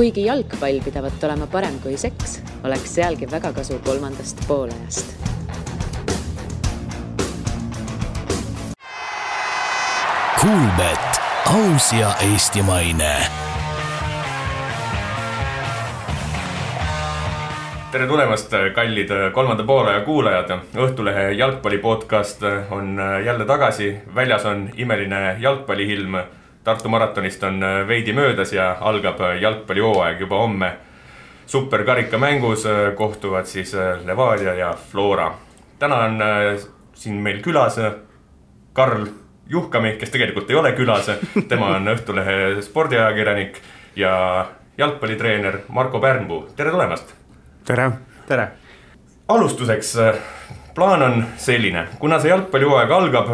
kuigi jalgpall pidavat olema parem kui seks, oleks sealgi väga kasu kolmandast poolajast. Kuulbet, aus ja eestimaine tere tulemast, kallid kolmanda poolaja kuulajad. Õhtulehe jalgpallipodcast on jälle tagasi. väljas on imeline jalgpallihilm. Tartu maratonist on veidi möödas ja algab jalgpallihooaeg juba homme. superkarika mängus kohtuvad siis Levadia ja Flora. täna on siin meil külas Karl Juhkami, kes tegelikult ei ole külas. tema on Õhtulehe spordiajakirjanik ja jalgpallitreener Marko Pärnpuu. tere tulemast tere. tere. alustuseks, plaan on selline, kuna see jalgpallihooaeg algab,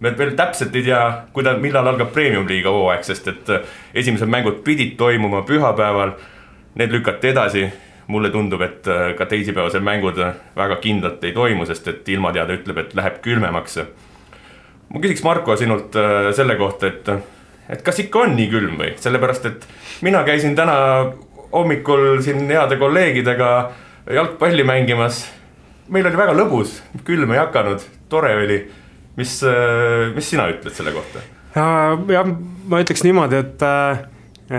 me veel täpselt ei tea, kuida-, millal algab premium-liiga hooaeg, sest et esimesed mängud pidid toimuma pühapäeval. Need lükati edasi. mulle tundub, et ka teisipäevased mängud väga kindlalt ei toimu, sest et ilmateade ütleb, et läheb külmemaks. ma küsiks Marko sinult selle kohta, et, et kas ikka on nii külm või, sellepärast et mina käisin täna hommikul siin heade kolleegidega jalgpalli mängimas. meil oli väga lõbus, külm ei hakanud, tore oli. Mis, mis sina ütled selle kohta? jah, ma ütleks niimoodi, et,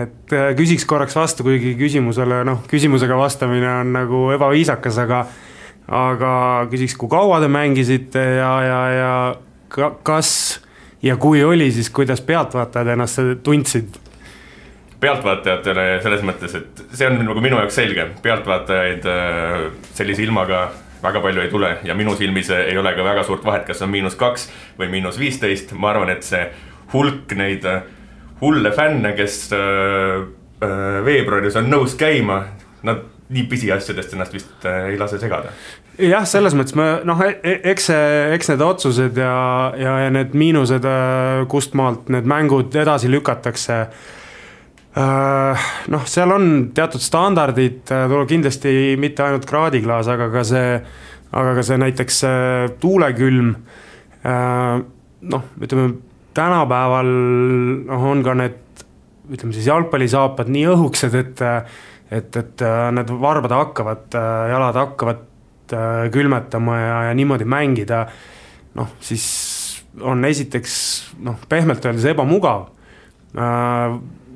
et küsiks korraks vastu, kuigi küsimusele noh, küsimusega vastamine on nagu ebaviisakas, aga aga küsiks, kui kaua te mängisite ja, ja, ja ka, kas ja kui oli, siis kuidas pealtvaatajad ennast tundsid pealtvaatajatele selles mõttes, et see on nagu minu jaoks selge, pealtvaatajaid äh, sellise ilmaga väga palju ei tule ja minu silmis ei ole ka väga suurt vahet, kas on miinus kaks või miinus viisteist, ma arvan, et see hulk neid äh, hulle fänne, kes äh, veebruaris on nõus käima, nad nii pisiasjadest ennast vist ei lase segada. jah, selles mõttes me noh, e-, e-, eks see, eks need otsused ja, ja, ja need miinused, kust maalt need mängud edasi lükatakse Äh, noh, seal on teatud standardid, äh, kindlasti mitte ainult kraadiklaas, aga ka see, aga ka see näiteks tuulekülm. Äh, noh, ütleme tänapäeval noh, on ka need ütleme siis jalgpallisaapad nii õhukesed, et et, et need varbad hakkavad, jalad hakkavad külmetama ja, ja niimoodi mängida. noh, siis on esiteks noh, pehmelt öeldes ebamugav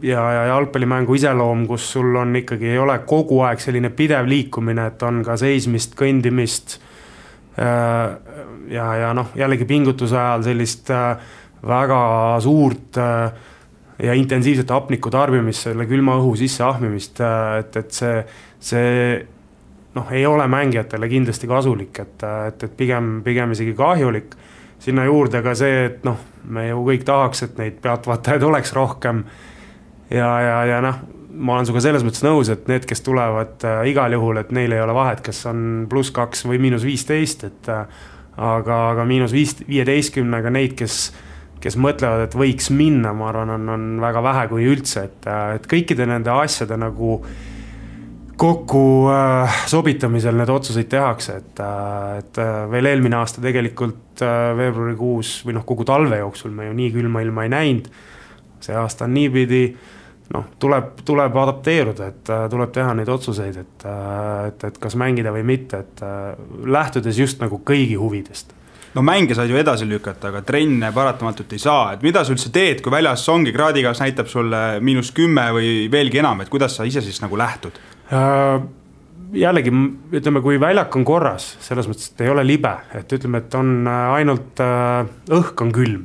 ja, ja jalgpallimängu iseloom, kus sul on ikkagi, ei ole kogu aeg selline pidev liikumine, et on ka seismist, kõndimist. Äh, ja, ja noh, jällegi pingutuse ajal sellist äh, väga suurt äh, ja intensiivset hapniku tarbimist, selle külma õhu sisse ahmimist, et, et see, see noh, ei ole mängijatele kindlasti kasulik, et, et, et pigem, pigem isegi kahjulik. sinna juurde ka see, et noh, me ju kõik tahaks, et neid pealtvaatajaid oleks rohkem ja, ja, ja noh, ma olen sinuga selles mõttes nõus, et need, kes tulevad äh, igal juhul, et neil ei ole vahet, kas on pluss kaks või miinus viisteist, et äh, aga, aga miinus viis, viieteistkümnega neid, kes, kes mõtlevad, et võiks minna, ma arvan, on, on väga vähe, kui üldse, et, äh, et kõikide nende asjade nagu kokku äh, sobitamisel need otsuseid tehakse, et, äh, et äh, veel eelmine aasta tegelikult äh, veebruarikuus või noh, kogu talve jooksul me ju nii külma ilma ei näinud. see aasta on niipidi noh, tuleb, tuleb adapteeruda, et äh, tuleb teha neid otsuseid, et, äh, et, et kas mängida või mitte, et äh, lähtudes just nagu kõigi huvidest no mänge saad ju edasi lükata, aga trenne paratamatult ei saa, et mida sa üldse teed, kui väljas ongi kraadikas näitab sulle miinus kümme või veelgi enam, et kuidas sa ise siis nagu lähtud äh,? jällegi ütleme, kui väljak on korras, selles mõttes, et ei ole libe, et ütleme, et on ainult äh, õhk on külm.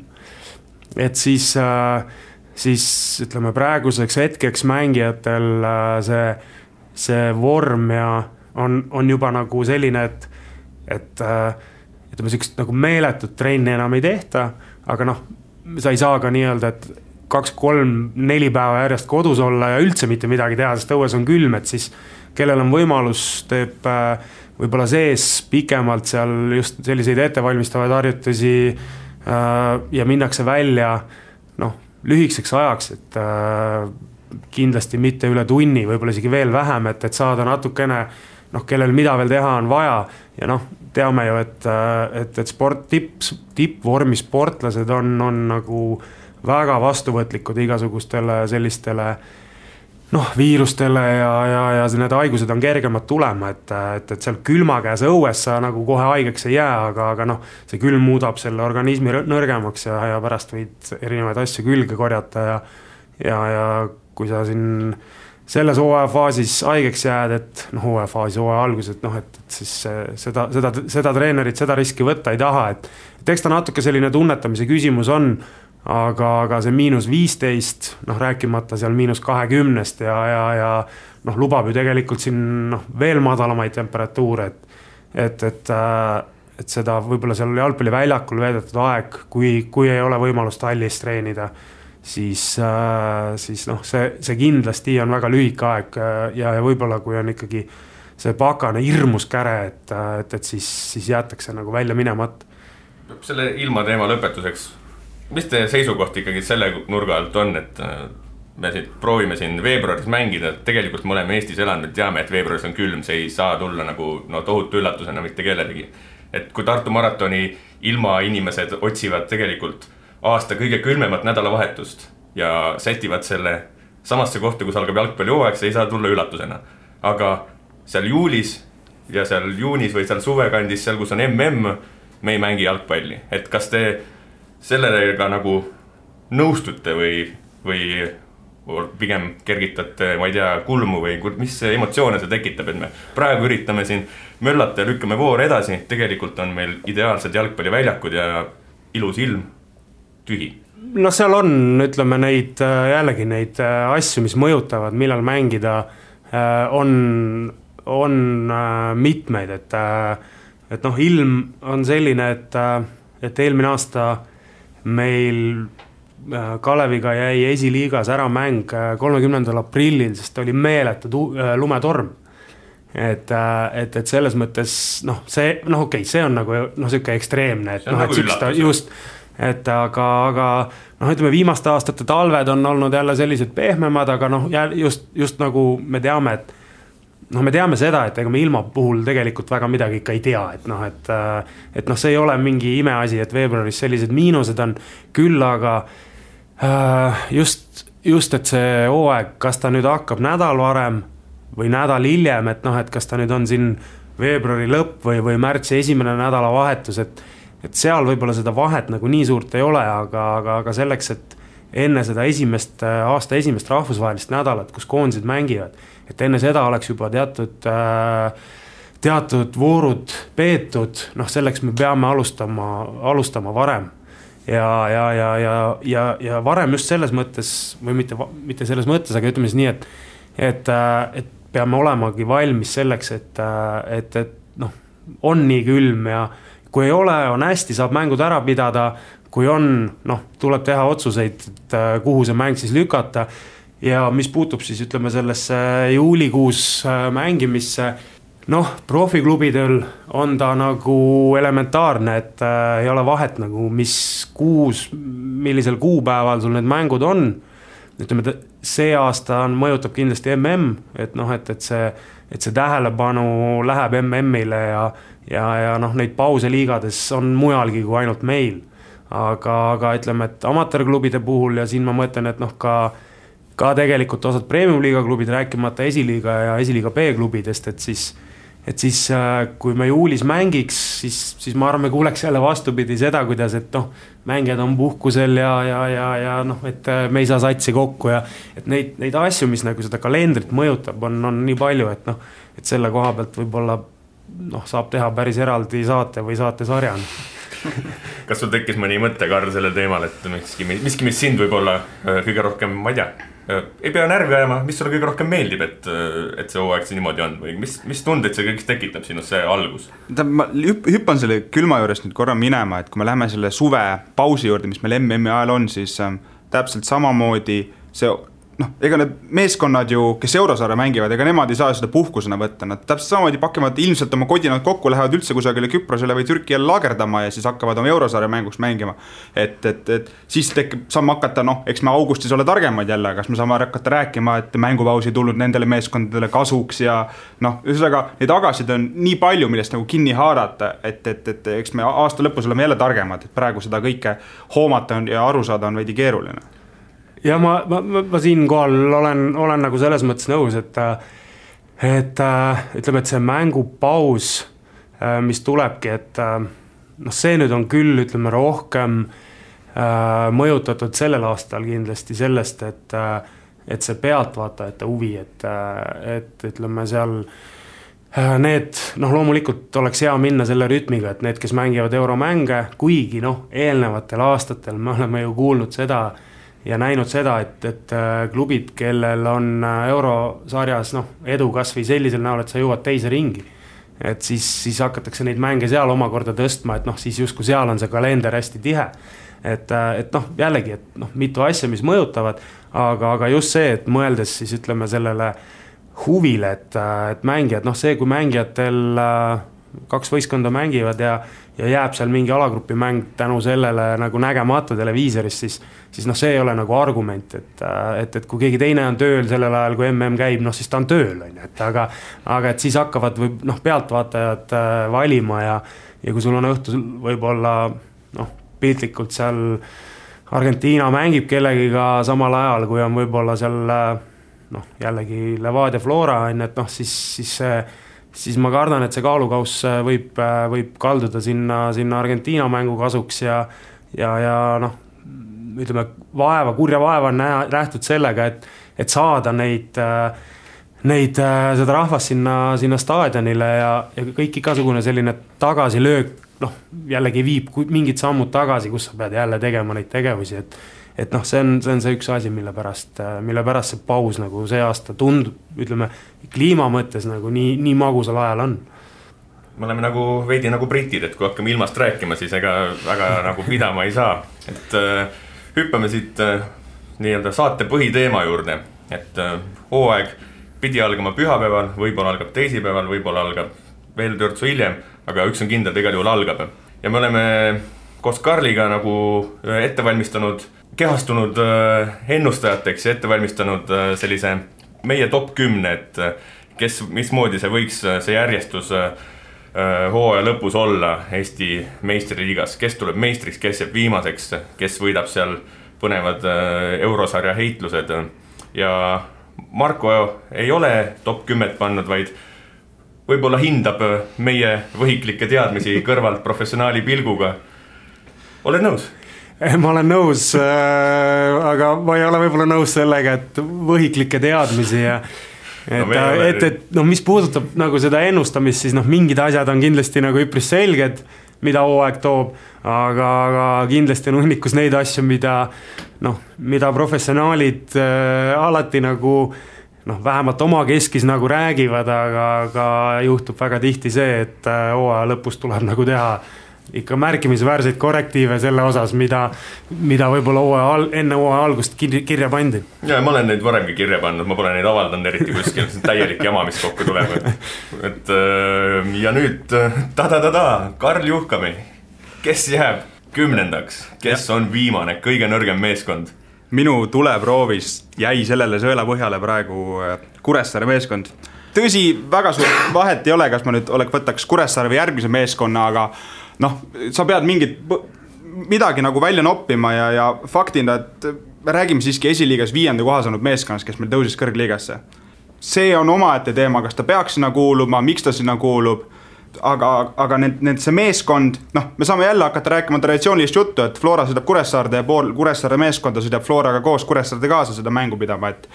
et siis äh, siis ütleme praeguseks hetkeks mängijatel äh, see, see vorm ja on, on juba nagu selline, et, et äh, ütleme, sihukest nagu meeletut trenni enam ei tehta, aga noh, sa ei saa ka nii-öelda, et kaks-kolm-neli päeva järjest kodus olla ja üldse mitte midagi teha, sest õues on külm, et siis kellel on võimalus, teeb äh, võib-olla sees pikemalt seal just selliseid ettevalmistavaid harjutusi ja minnakse välja, noh lühikeseks ajaks, et äh, kindlasti mitte üle tunni, võib-olla isegi veel vähem, et, et saada natukene noh, kellel mida veel teha on vaja. Ja noh, teame ju, et, äh, et, et sport, tipp, tippvormi sportlased on, on nagu väga vastuvõtlikud igasugustele sellistele noh, viirustele ja, ja, ja need haigused on kergemad tulema, et, et, et seal külma käes õues sa nagu kohe haigeks ei jää, aga, aga noh, see külm muudab selle organismi nõrgemaks ja, ja pärast võid erinevaid asju külge korjata ja ja, ja kui sa siin selles hooajafaasis haigeks jääd, et noh, hooajafaasis, hooaja alguses, et noh, et, et siis seda, seda, seda treenerit, seda riski võtta ei taha, et et eks ta natuke selline tunnetamise küsimus on aga, aga see miinus viisteist, noh rääkimata seal miinus kahekümnest ja, ja, ja noh, lubab ju tegelikult siin noh, veel madalamaid temperatuure, et et, et äh, et seda võib-olla seal jalgpalliväljakul veedetud aeg, kui, kui ei ole võimalust hallis treenida, siis äh,, siis noh, see, see kindlasti on väga lühike aeg äh, ja, ja võib-olla kui on ikkagi see pakane hirmus käre, et, et, et siis, siis jäetakse nagu välja minemata. selle ilmateema lõpetuseks mis teie seisukoht ikkagi selle nurga alt on, et äh, me siin proovime siin veebruaris mängida, tegelikult me oleme Eestis elanud, me teame, et veebruaris on külm, see ei saa tulla nagu no tohutu üllatusena mitte kellelegi. et kui Tartu maratoni ilmainimesed otsivad tegelikult aasta kõige külmemat nädalavahetust ja sätivad selle samasse kohta, kus algab jalgpallihooaeg, see ei saa tulla üllatusena. aga seal juulis ja seal juunis või seal suvekandis, seal, kus on mm, me ei mängi jalgpalli, et kas te sellega nagu nõustute või, või pigem kergitate, ma ei tea, kulmu või mis emotsioone see tekitab, et me praegu üritame siin möllata ja lükkame voore edasi, tegelikult on meil ideaalsed jalgpalliväljakud ja ilus ilm, tühi. noh, seal on, ütleme neid jällegi neid asju, mis mõjutavad, millal mängida, on, on mitmeid, et, et noh, ilm on selline, et, et eelmine aasta meil äh, Kaleviga jäi esiliigas ära mäng äh, kolmekümnendal aprillil, sest oli meeletu äh, lumetorm. et, et, et selles mõttes noh, see noh, okei okay,, see on nagu noh, sihuke ekstreemne, et noh, et nagu siukest just, et aga, aga noh, ütleme viimaste aastate talved on olnud jälle sellised pehmemad, aga noh, just, just nagu me teame, et noh, me teame seda, et ega me ilma puhul tegelikult väga midagi ikka ei tea, et noh, et. et noh, see ei ole mingi imeasi, et veebruaris sellised miinused on, küll aga äh, just, just, et see hooaeg, kas ta nüüd hakkab nädal varem või nädal hiljem, et noh, et kas ta nüüd on siin veebruari lõpp või, või märtsi esimene nädalavahetus, et. et seal võib-olla seda vahet nagu nii suurt ei ole, aga, aga, aga selleks, et enne seda esimest, aasta esimest rahvusvahelist nädalat, kus koondised mängivad et enne seda oleks juba teatud äh, teatud voorud peetud, noh, selleks me peame alustama, alustama varem. ja, ja, ja, ja, ja, ja varem just selles mõttes või mitte, mitte selles mõttes, aga ütleme siis nii, et, et, äh, et peame olemagi valmis selleks, et, äh, et, et noh, on nii külm ja kui ei ole, on hästi, saab mängud ära pidada. kui on, noh, tuleb teha otsuseid, et kuhu see mäng siis lükata ja mis puutub siis ütleme sellesse juulikuus äh, mängimisse, noh, profiklubidel on ta nagu elementaarne, et äh, ei ole vahet nagu, mis kuus, millisel kuupäeval sul need mängud on. ütleme, see aasta on, mõjutab kindlasti mm, et noh, et, et see, et see tähelepanu läheb MM-ile ja, ja, ja noh, neid pause liigades on mujalgi kui ainult meil. aga, aga ütleme, et amatöörklubide puhul ja siin ma mõtlen, et noh, ka ka tegelikult osad premium-liiga klubid, rääkimata esiliiga ja esiliiga B-klubidest, et siis et siis, äh, kui me juulis mängiks, siis, siis ma arvan, me kuuleks jälle vastupidi seda, kuidas, et noh, mängijad on puhkusel ja, ja, ja, ja noh, et äh, me ei saa satsi kokku ja et neid, neid asju, mis nagu seda kalendrit mõjutab, on, on nii palju, et noh, et selle koha pealt võib-olla noh, saab teha päris eraldi saate või saatesarja. Kas sul tekkis mõni mõte, Karl, sellel teemal, et miski, miski, mis sind võib-olla äh, kõige rohkem, ma ei tea ei pea närvi ajama, mis sulle kõige rohkem meeldib, et, äh, et see hooaeg see niimoodi on või mis, mis tundeid see kõik tekitab sinus, see algus? tähendab, ma hüppan selle külma juurest nüüd korra minema, et kui me läheme selle suvepausi juurde, mis meil MM-i ajal on, siis äh, täpselt samamoodi see noh, ega need meeskonnad ju, kes eurosarja mängivad, ega nemad ei saa seda puhkusena võtta, nad täpselt samamoodi pakivad ilmselt oma kodinad kokku, lähevad üldse kusagile Küprosele või Türki jälle laagerdama ja siis hakkavad oma eurosarja mänguks mängima. et, et, et siis tekib, saame hakata, noh, eks me augustis ole targemad jälle, kas me saame hakata rääkima, et mängupaus ei tulnud nendele meeskondadele kasuks ja noh, ühesõnaga neid agasid on nii palju, millest nagu kinni haarata, et, et, et eks me aasta lõpus oleme jälle targemad, et praegu seda kõike hoomata on ja aru saada on veidi keeruline ja ma, ma, ma, ma siinkohal olen, olen nagu selles mõttes nõus, et, et ütleme, et see mängupaus, mis tulebki, et noh, see nüüd on küll, ütleme rohkem mõjutatud sellel aastal kindlasti sellest, et, et see pealtvaatajate huvi, et, et ütleme seal Need, noh loomulikult oleks hea minna selle rütmiga, et need, kes mängivad euromänge, kuigi noh, eelnevatel aastatel me oleme ju kuulnud seda äh, ja näinud seda, et, et äh, klubid, kellel on äh, eurosarjas noh, edu kasvõi sellisel näol, et sa jõuad teise ringi. et siis, siis hakatakse neid mänge seal omakorda tõstma, et noh, siis justkui seal on see kalender hästi tihe. et, äh, et noh, jällegi, et noh, mitu asja, mis mõjutavad, aga, aga just see, et mõeldes siis ütleme sellele huvile, et, et mängijad, noh see, kui mängijatel kaks võistkonda mängivad ja ja jääb seal mingi alagrupi mäng tänu sellele nagu nägemata televiisoris, siis siis noh, see ei ole nagu argument, et, et, et kui keegi teine on tööl sellel ajal, kui mm käib, noh siis ta on tööl, on ju, et aga aga et siis hakkavad või noh, pealtvaatajad äh, valima ja ja kui sul on õhtul võib-olla noh, piltlikult seal Argentiina mängib kellegiga samal ajal, kui on võib-olla seal äh, noh, jällegi Levadia Flora on ju, et noh, siis, siis see siis ma kardan, et see kaalukauss äh, võib, äh, võib kalduda sinna, sinna Argentiina mängu kasuks ja, ja, ja noh, ütleme vaeva, kurja vaeva on näha, nähtud sellega, et, et saada neid äh, neid, seda rahvast sinna, sinna staadionile ja, ja kõik igasugune selline tagasilöök, noh, jällegi viib mingid sammud tagasi, kus sa pead jälle tegema neid tegevusi, et et noh, see on, see on see üks asi, mille pärast, mille pärast see paus nagu see aasta tundub, ütleme kliima mõttes nagu nii, nii magusal ajal on me oleme nagu veidi nagu britid, et kui hakkame ilmast rääkima, siis ega väga nagu pidama ei saa. et äh, hüppame siit äh, nii-öelda saate põhiteema juurde, et äh, hooaeg pidi algama pühapäeval, võib-olla algab teisipäeval, võib-olla algab veel törtsu hiljem, aga üks on kindel, igal juhul algab. ja me oleme koos Karliga nagu äh, ette valmistanud kehastunud äh, ennustajateks ja ette valmistanud äh, sellise meie top kümne, et äh, kes, mismoodi see võiks, see järjestus hooaja lõpus olla Eesti meistriliigas, kes tuleb meistriks, kes jääb viimaseks, kes võidab seal põnevad eurosarja heitlused. ja Marko ei ole top kümmet pannud, vaid võib-olla hindab meie võhiklikke teadmisi kõrvalt professionaali pilguga. oled nõus? ma olen nõus äh,, aga ma ei ole võib-olla nõus sellega, et võhiklikke teadmisi ja et no,, et, et noh, mis puudutab nagu seda ennustamist, siis noh, mingid asjad on kindlasti nagu üpris selged, mida hooaeg toob, aga, aga kindlasti on hunnikus neid asju, mida noh, mida professionaalid äh, alati nagu noh, vähemalt omakeskis nagu räägivad, aga, aga juhtub väga tihti see, et äh, hooaja lõpus tuleb nagu teha ikka märkimisväärseid korrektiive selle osas, mida, mida võib-olla hooaja al-, enne hooaja algust kirja, pandi. ja ma olen neid varemgi kirja pannud, ma pole neid avaldanud eriti kuskil, see on täielik jama, mis kokku tuleb, et. et äh, ja nüüd äh, ta-ta-ta-ta, Karl Juhkami, kes jääb kümnendaks, kes ja. on viimane, kõige nõrgem meeskond? minu tuleproovis jäi sellele sõelapõhjale praegu äh, Kuressaare meeskond tõsi, väga suurt vahet ei ole, kas ma nüüd oleks, võtaks Kuressaare või järgmise meeskonna, aga noh, sa pead mingit, midagi nagu välja noppima ja, ja faktina, et me räägime siiski esiliigas viienda koha saanud meeskonnast, kes meil tõusis kõrgliigasse. see on omaette teema, kas ta peaks sinna kuuluma, miks ta sinna kuulub aga, aga need, need, see meeskond, noh, me saame jälle hakata rääkima traditsioonilist juttu, et Flora sõidab Kuressaarde ja pool Kuressaare meeskonda sõidab Floraga koos Kuressaarde kaasa seda mängu pidama, et.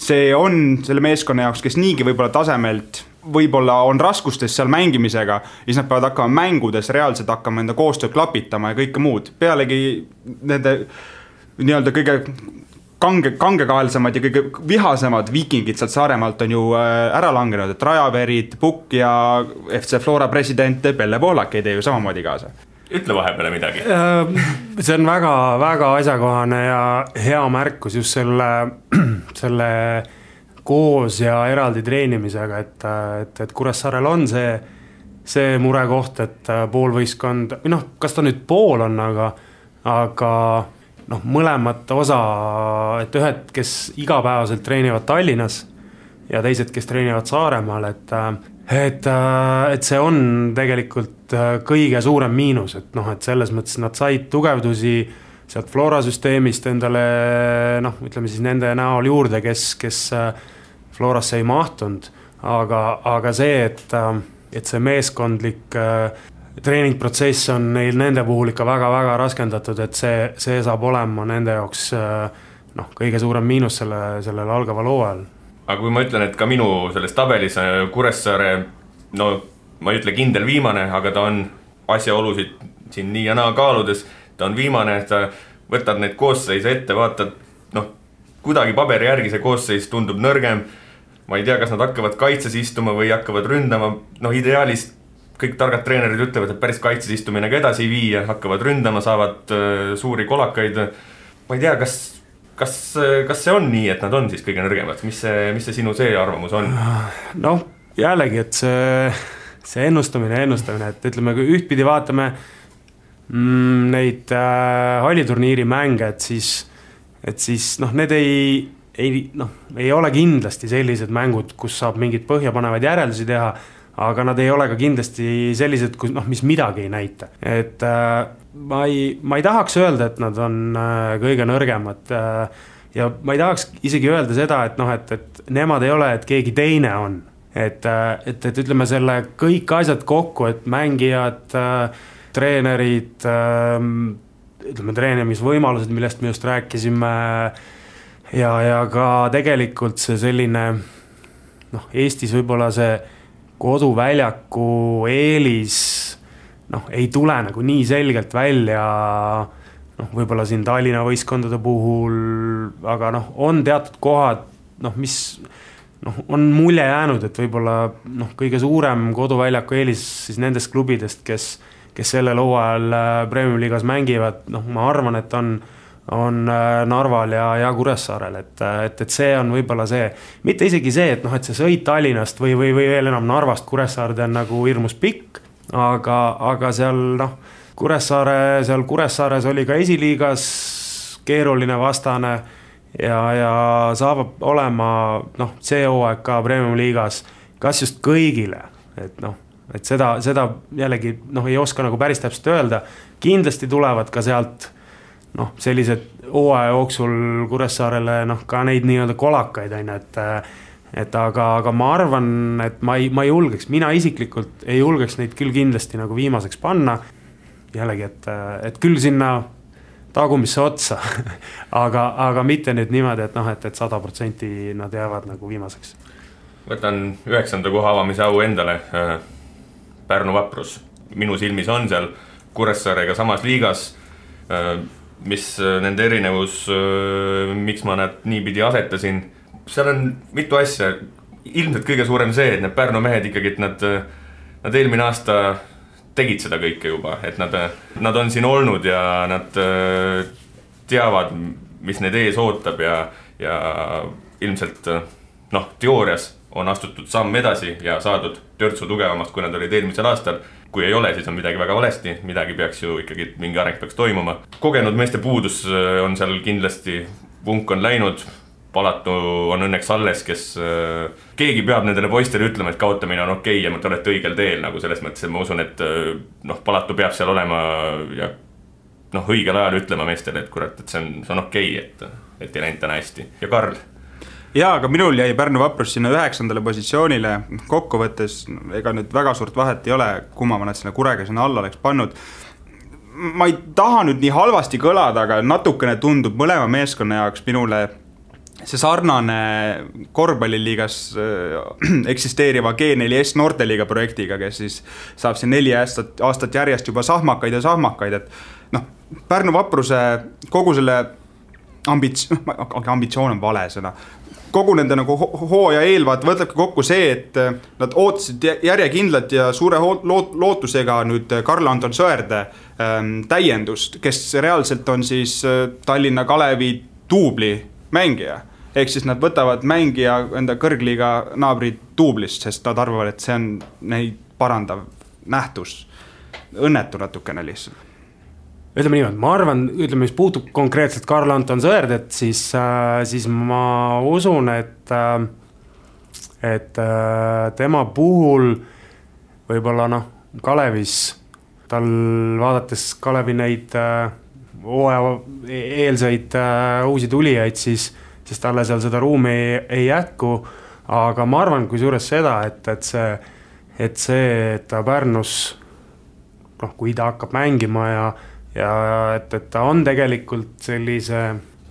See on selle meeskonna jaoks, kes niigi võib-olla tasemelt võib-olla on raskustes seal mängimisega, siis nad peavad hakkama mängudes reaalselt hakkama enda koostööd klapitama ja kõike muud, pealegi nende nii-öelda kõige kange, kangekaelsamad ja kõige vihasemad viikingid sealt Saaremaalt on ju äh, ära langenud, et Rajaverid, Pukk ja FC Flora president Pelle Poolak ei tee ju samamoodi kaasa ütle vahepeale midagi. Äh, see on väga-väga asjakohane ja hea märkus just selle, selle koos ja eraldi treenimisega, et, et, et Kuressaarel on see, see murekoht, et pool võistkond või noh, kas ta nüüd pool on, aga, aga noh, mõlemat osa, et ühed, kes igapäevaselt treenivad Tallinnas ja teised, kes treenivad Saaremaal, et et, et see on tegelikult kõige suurem miinus, et noh, et selles mõttes nad said tugevdusi sealt Flora süsteemist endale noh, ütleme siis nende näol juurde, kes, kes Florasse ei mahtunud. aga, aga see, et, et see meeskondlik treeningprotsess on neil nende puhul ikka väga-väga raskendatud, et see, see saab olema nende jaoks noh, kõige suurem miinus selle, sellel algaval hooajal. Aga kui ma ütlen, et ka minu selles tabelis Kuressaare no ma ei ütle kindel viimane, aga ta on asjaolusid siin nii ja naa kaaludes, ta on viimane, sa võtad neid koosseise ette, vaatad, noh, kuidagi paberi järgi see koosseis tundub nõrgem. ma ei tea, kas nad hakkavad kaitses istuma või hakkavad ründama, noh, ideaalis kõik targad treenerid ütlevad, et päris kaitses istumine ka edasi ei vii ja hakkavad ründama, saavad äh, suuri kolakaid. ma ei tea, kas, kas, kas see on nii, et nad on siis kõige nõrgemad, mis see, mis see sinu see arvamus on? noh, jällegi, et see see ennustamine, ennustamine, et ütleme, kui ühtpidi vaatame mm, neid äh, halliturniiri mänge, et siis, et siis noh, need ei, ei noh, ei ole kindlasti sellised mängud, kus saab mingeid põhjapanevaid järeldusi teha. Aga nad ei ole ka kindlasti sellised, kus noh, mis midagi ei näita, et äh, ma ei, ma ei tahaks öelda, et nad on äh, kõige nõrgemad äh, ja ma ei tahaks isegi öelda seda, et noh, et, et nemad ei ole, et keegi teine on et, äh, et, et ütleme selle kõik asjad kokku, et mängijad, äh, treenerid, ähm, ütleme treenimisvõimalused, millest me just rääkisime. ja, ja ka tegelikult see selline noh, Eestis võib-olla see koduväljaku eelis noh, ei tule nagu nii selgelt välja noh, võib-olla siin Tallinna võistkondade puhul, aga noh, on teatud kohad noh, mis noh, on mulje jäänud, et võib-olla noh, kõige suurem koduväljaku eelis siis nendest klubidest, kes, kes sellel hooajal äh, Premium-liigas mängivad, noh, ma arvan, et on, on äh, Narval ja, ja Kuressaarel, et, äh, et, et see on võib-olla see, mitte isegi see, et noh, et see sõit Tallinnast või, või, või veel enam Narvast Kuressaarde on nagu hirmus pikk, aga, aga seal noh, Kuressaare, seal Kuressaares oli ka esiliigas keeruline vastane ja, ja saab olema noh, see hooaeg ka premium-liigas, kas just kõigile, et noh, et seda, seda jällegi noh, ei oska nagu päris täpselt öelda. kindlasti tulevad ka sealt noh, sellised hooaja jooksul Kuressaarele noh, ka neid nii-öelda kolakaid on ju, et et aga, aga ma arvan, et ma ei, ma ei julgeks, mina isiklikult ei julgeks neid küll kindlasti nagu viimaseks panna. jällegi, et, et küll sinna tagumisse otsa aga, aga mitte nüüd niimoodi, et noh, et, et sada protsenti nad jäävad nagu viimaseks. võtan üheksanda koha avamise au endale. Äh, Pärnu vaprus, minu silmis on seal Kuressaarega samas liigas. Äh, mis äh, nende erinevus, miks ma nad niipidi asetasin, seal on mitu asja. ilmselt kõige suurem see, et need Pärnu mehed ikkagi, et nad, nad eelmine aasta tegid seda kõike juba, et nad, nad on siin olnud ja nad äh, teavad, mis neid ees ootab ja, ja ilmselt noh, teoorias on astutud samm edasi ja saadud törtsu tugevamaks, kui nad olid eelmisel aastal. Kui ei ole, siis on midagi väga valesti, midagi peaks ju ikkagi, mingi areng peaks toimuma. kogenud meeste puudus äh, on seal kindlasti, vunk on läinud Palatu on õnneks alles, kes, äh, keegi peab nendele poistele ütlema, et kaotamine on okei okay ja te olete õigel teel nagu selles mõttes, et ma usun, et äh, noh, Palatu peab seal olema ja noh, õigel ajal ütlema meestele, et kurat, et see on, see on okei okay,, et, et ei läinud täna hästi ja Karl jaa, aga minul jäi Pärnu Vaprus sinna üheksandale positsioonile, kokkuvõttes ega nüüd väga suurt vahet ei ole, kumma ma nad sinna kurega sinna alla oleks pannud. ma ei taha nüüd nii halvasti kõlada, aga natukene tundub mõlema meeskonna jaoks minule see sarnane korvpalliliigas äh, eksisteeriva G4S noorteliiga projektiga, kes siis saab siin neli aastat, aastat järjest juba sahmakaid ja sahmakaid, et noh, Pärnu vapruse kogu selle ambits-, noh, ambitsioon on vale sõna. Kogu nende nagu hooaja eelvaat võtabki kokku see, et äh, nad ootasid järjekindlalt ja suure loot-, lootusega nüüd Karl-Anton Sõerde ähm, täiendust, kes reaalselt on siis äh, Tallinna Kalevi duubli mängija ehk siis nad võtavad mängija enda kõrgliiga naabri duublist, sest nad arvavad, et see on neid parandav nähtus. õnnetu natukene lihtsalt. Ütleme niimoodi, ma arvan, ütleme, mis puutub konkreetselt Karl-Anton Sõerdet, siis äh,, siis ma usun, et äh,, et äh, tema puhul võib-olla noh, Kalevis tal vaadates Kalevi neid hooaja eelseid äh, uusi tulijaid, siis, siis talle seal seda ruumi ei, ei jätku. aga ma arvan kusjuures seda, et, et see, et see, et ta Pärnus noh, kui ta hakkab mängima ja, ja et, et ta on tegelikult sellise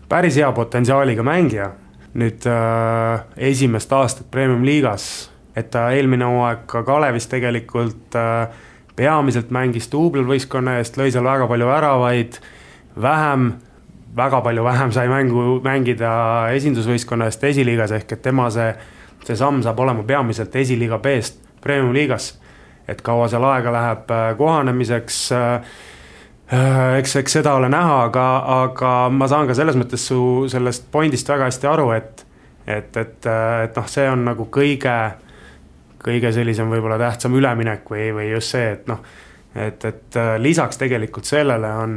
päris hea potentsiaaliga mängija. nüüd äh, esimest aastat Premium-liigas, et ta eelmine hooaeg ka Kalevis tegelikult äh, peamiselt mängis duubelvõistkonna eest, lõi seal väga palju väravaid, vähem, väga palju vähem sai mängu, mängida esindusvõistkonna eest esiliigas, ehk et tema see, see samm saab olema peamiselt esiliiga B-st premium-liigasse et kaua seal aega läheb äh, kohanemiseks äh, eks, eks seda ole näha, aga, aga ma saan ka selles mõttes su sellest point'ist väga hästi aru, et et, et, et noh, see on nagu kõige, kõige sellisem võib-olla tähtsam üleminek või, või just see, et noh, et, et lisaks tegelikult sellele on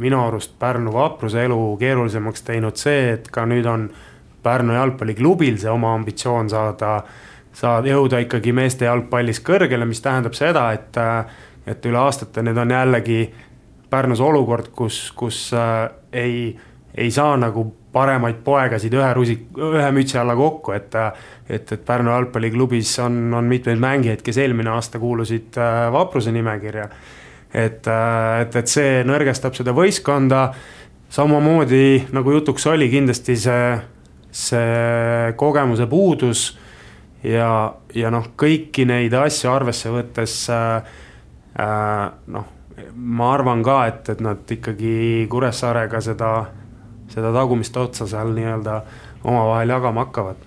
minu arust Pärnu vapruse elu keerulisemaks teinud see, et ka nüüd on Pärnu jalgpalliklubil see oma ambitsioon saada äh, saad jõuda ikkagi meeste jalgpallis kõrgele, mis tähendab seda, et, et üle aastate nüüd on jällegi Pärnus olukord, kus, kus äh, ei, ei saa nagu paremaid poegasid ühe rusik, ühe mütsi alla kokku, et et, et Pärnu jalgpalliklubis on, on mitmeid mängijaid, kes eelmine aasta kuulusid äh, vapruse nimekirja. et, äh, et, et see nõrgestab seda võistkonda, samamoodi nagu jutuks oli, kindlasti see, see kogemuse puudus ja, ja noh, kõiki neid asju arvesse võttes äh, äh, noh, ma arvan ka, et, et nad ikkagi Kuressaarega seda, seda tagumist otsa seal nii-öelda omavahel jagama hakkavad.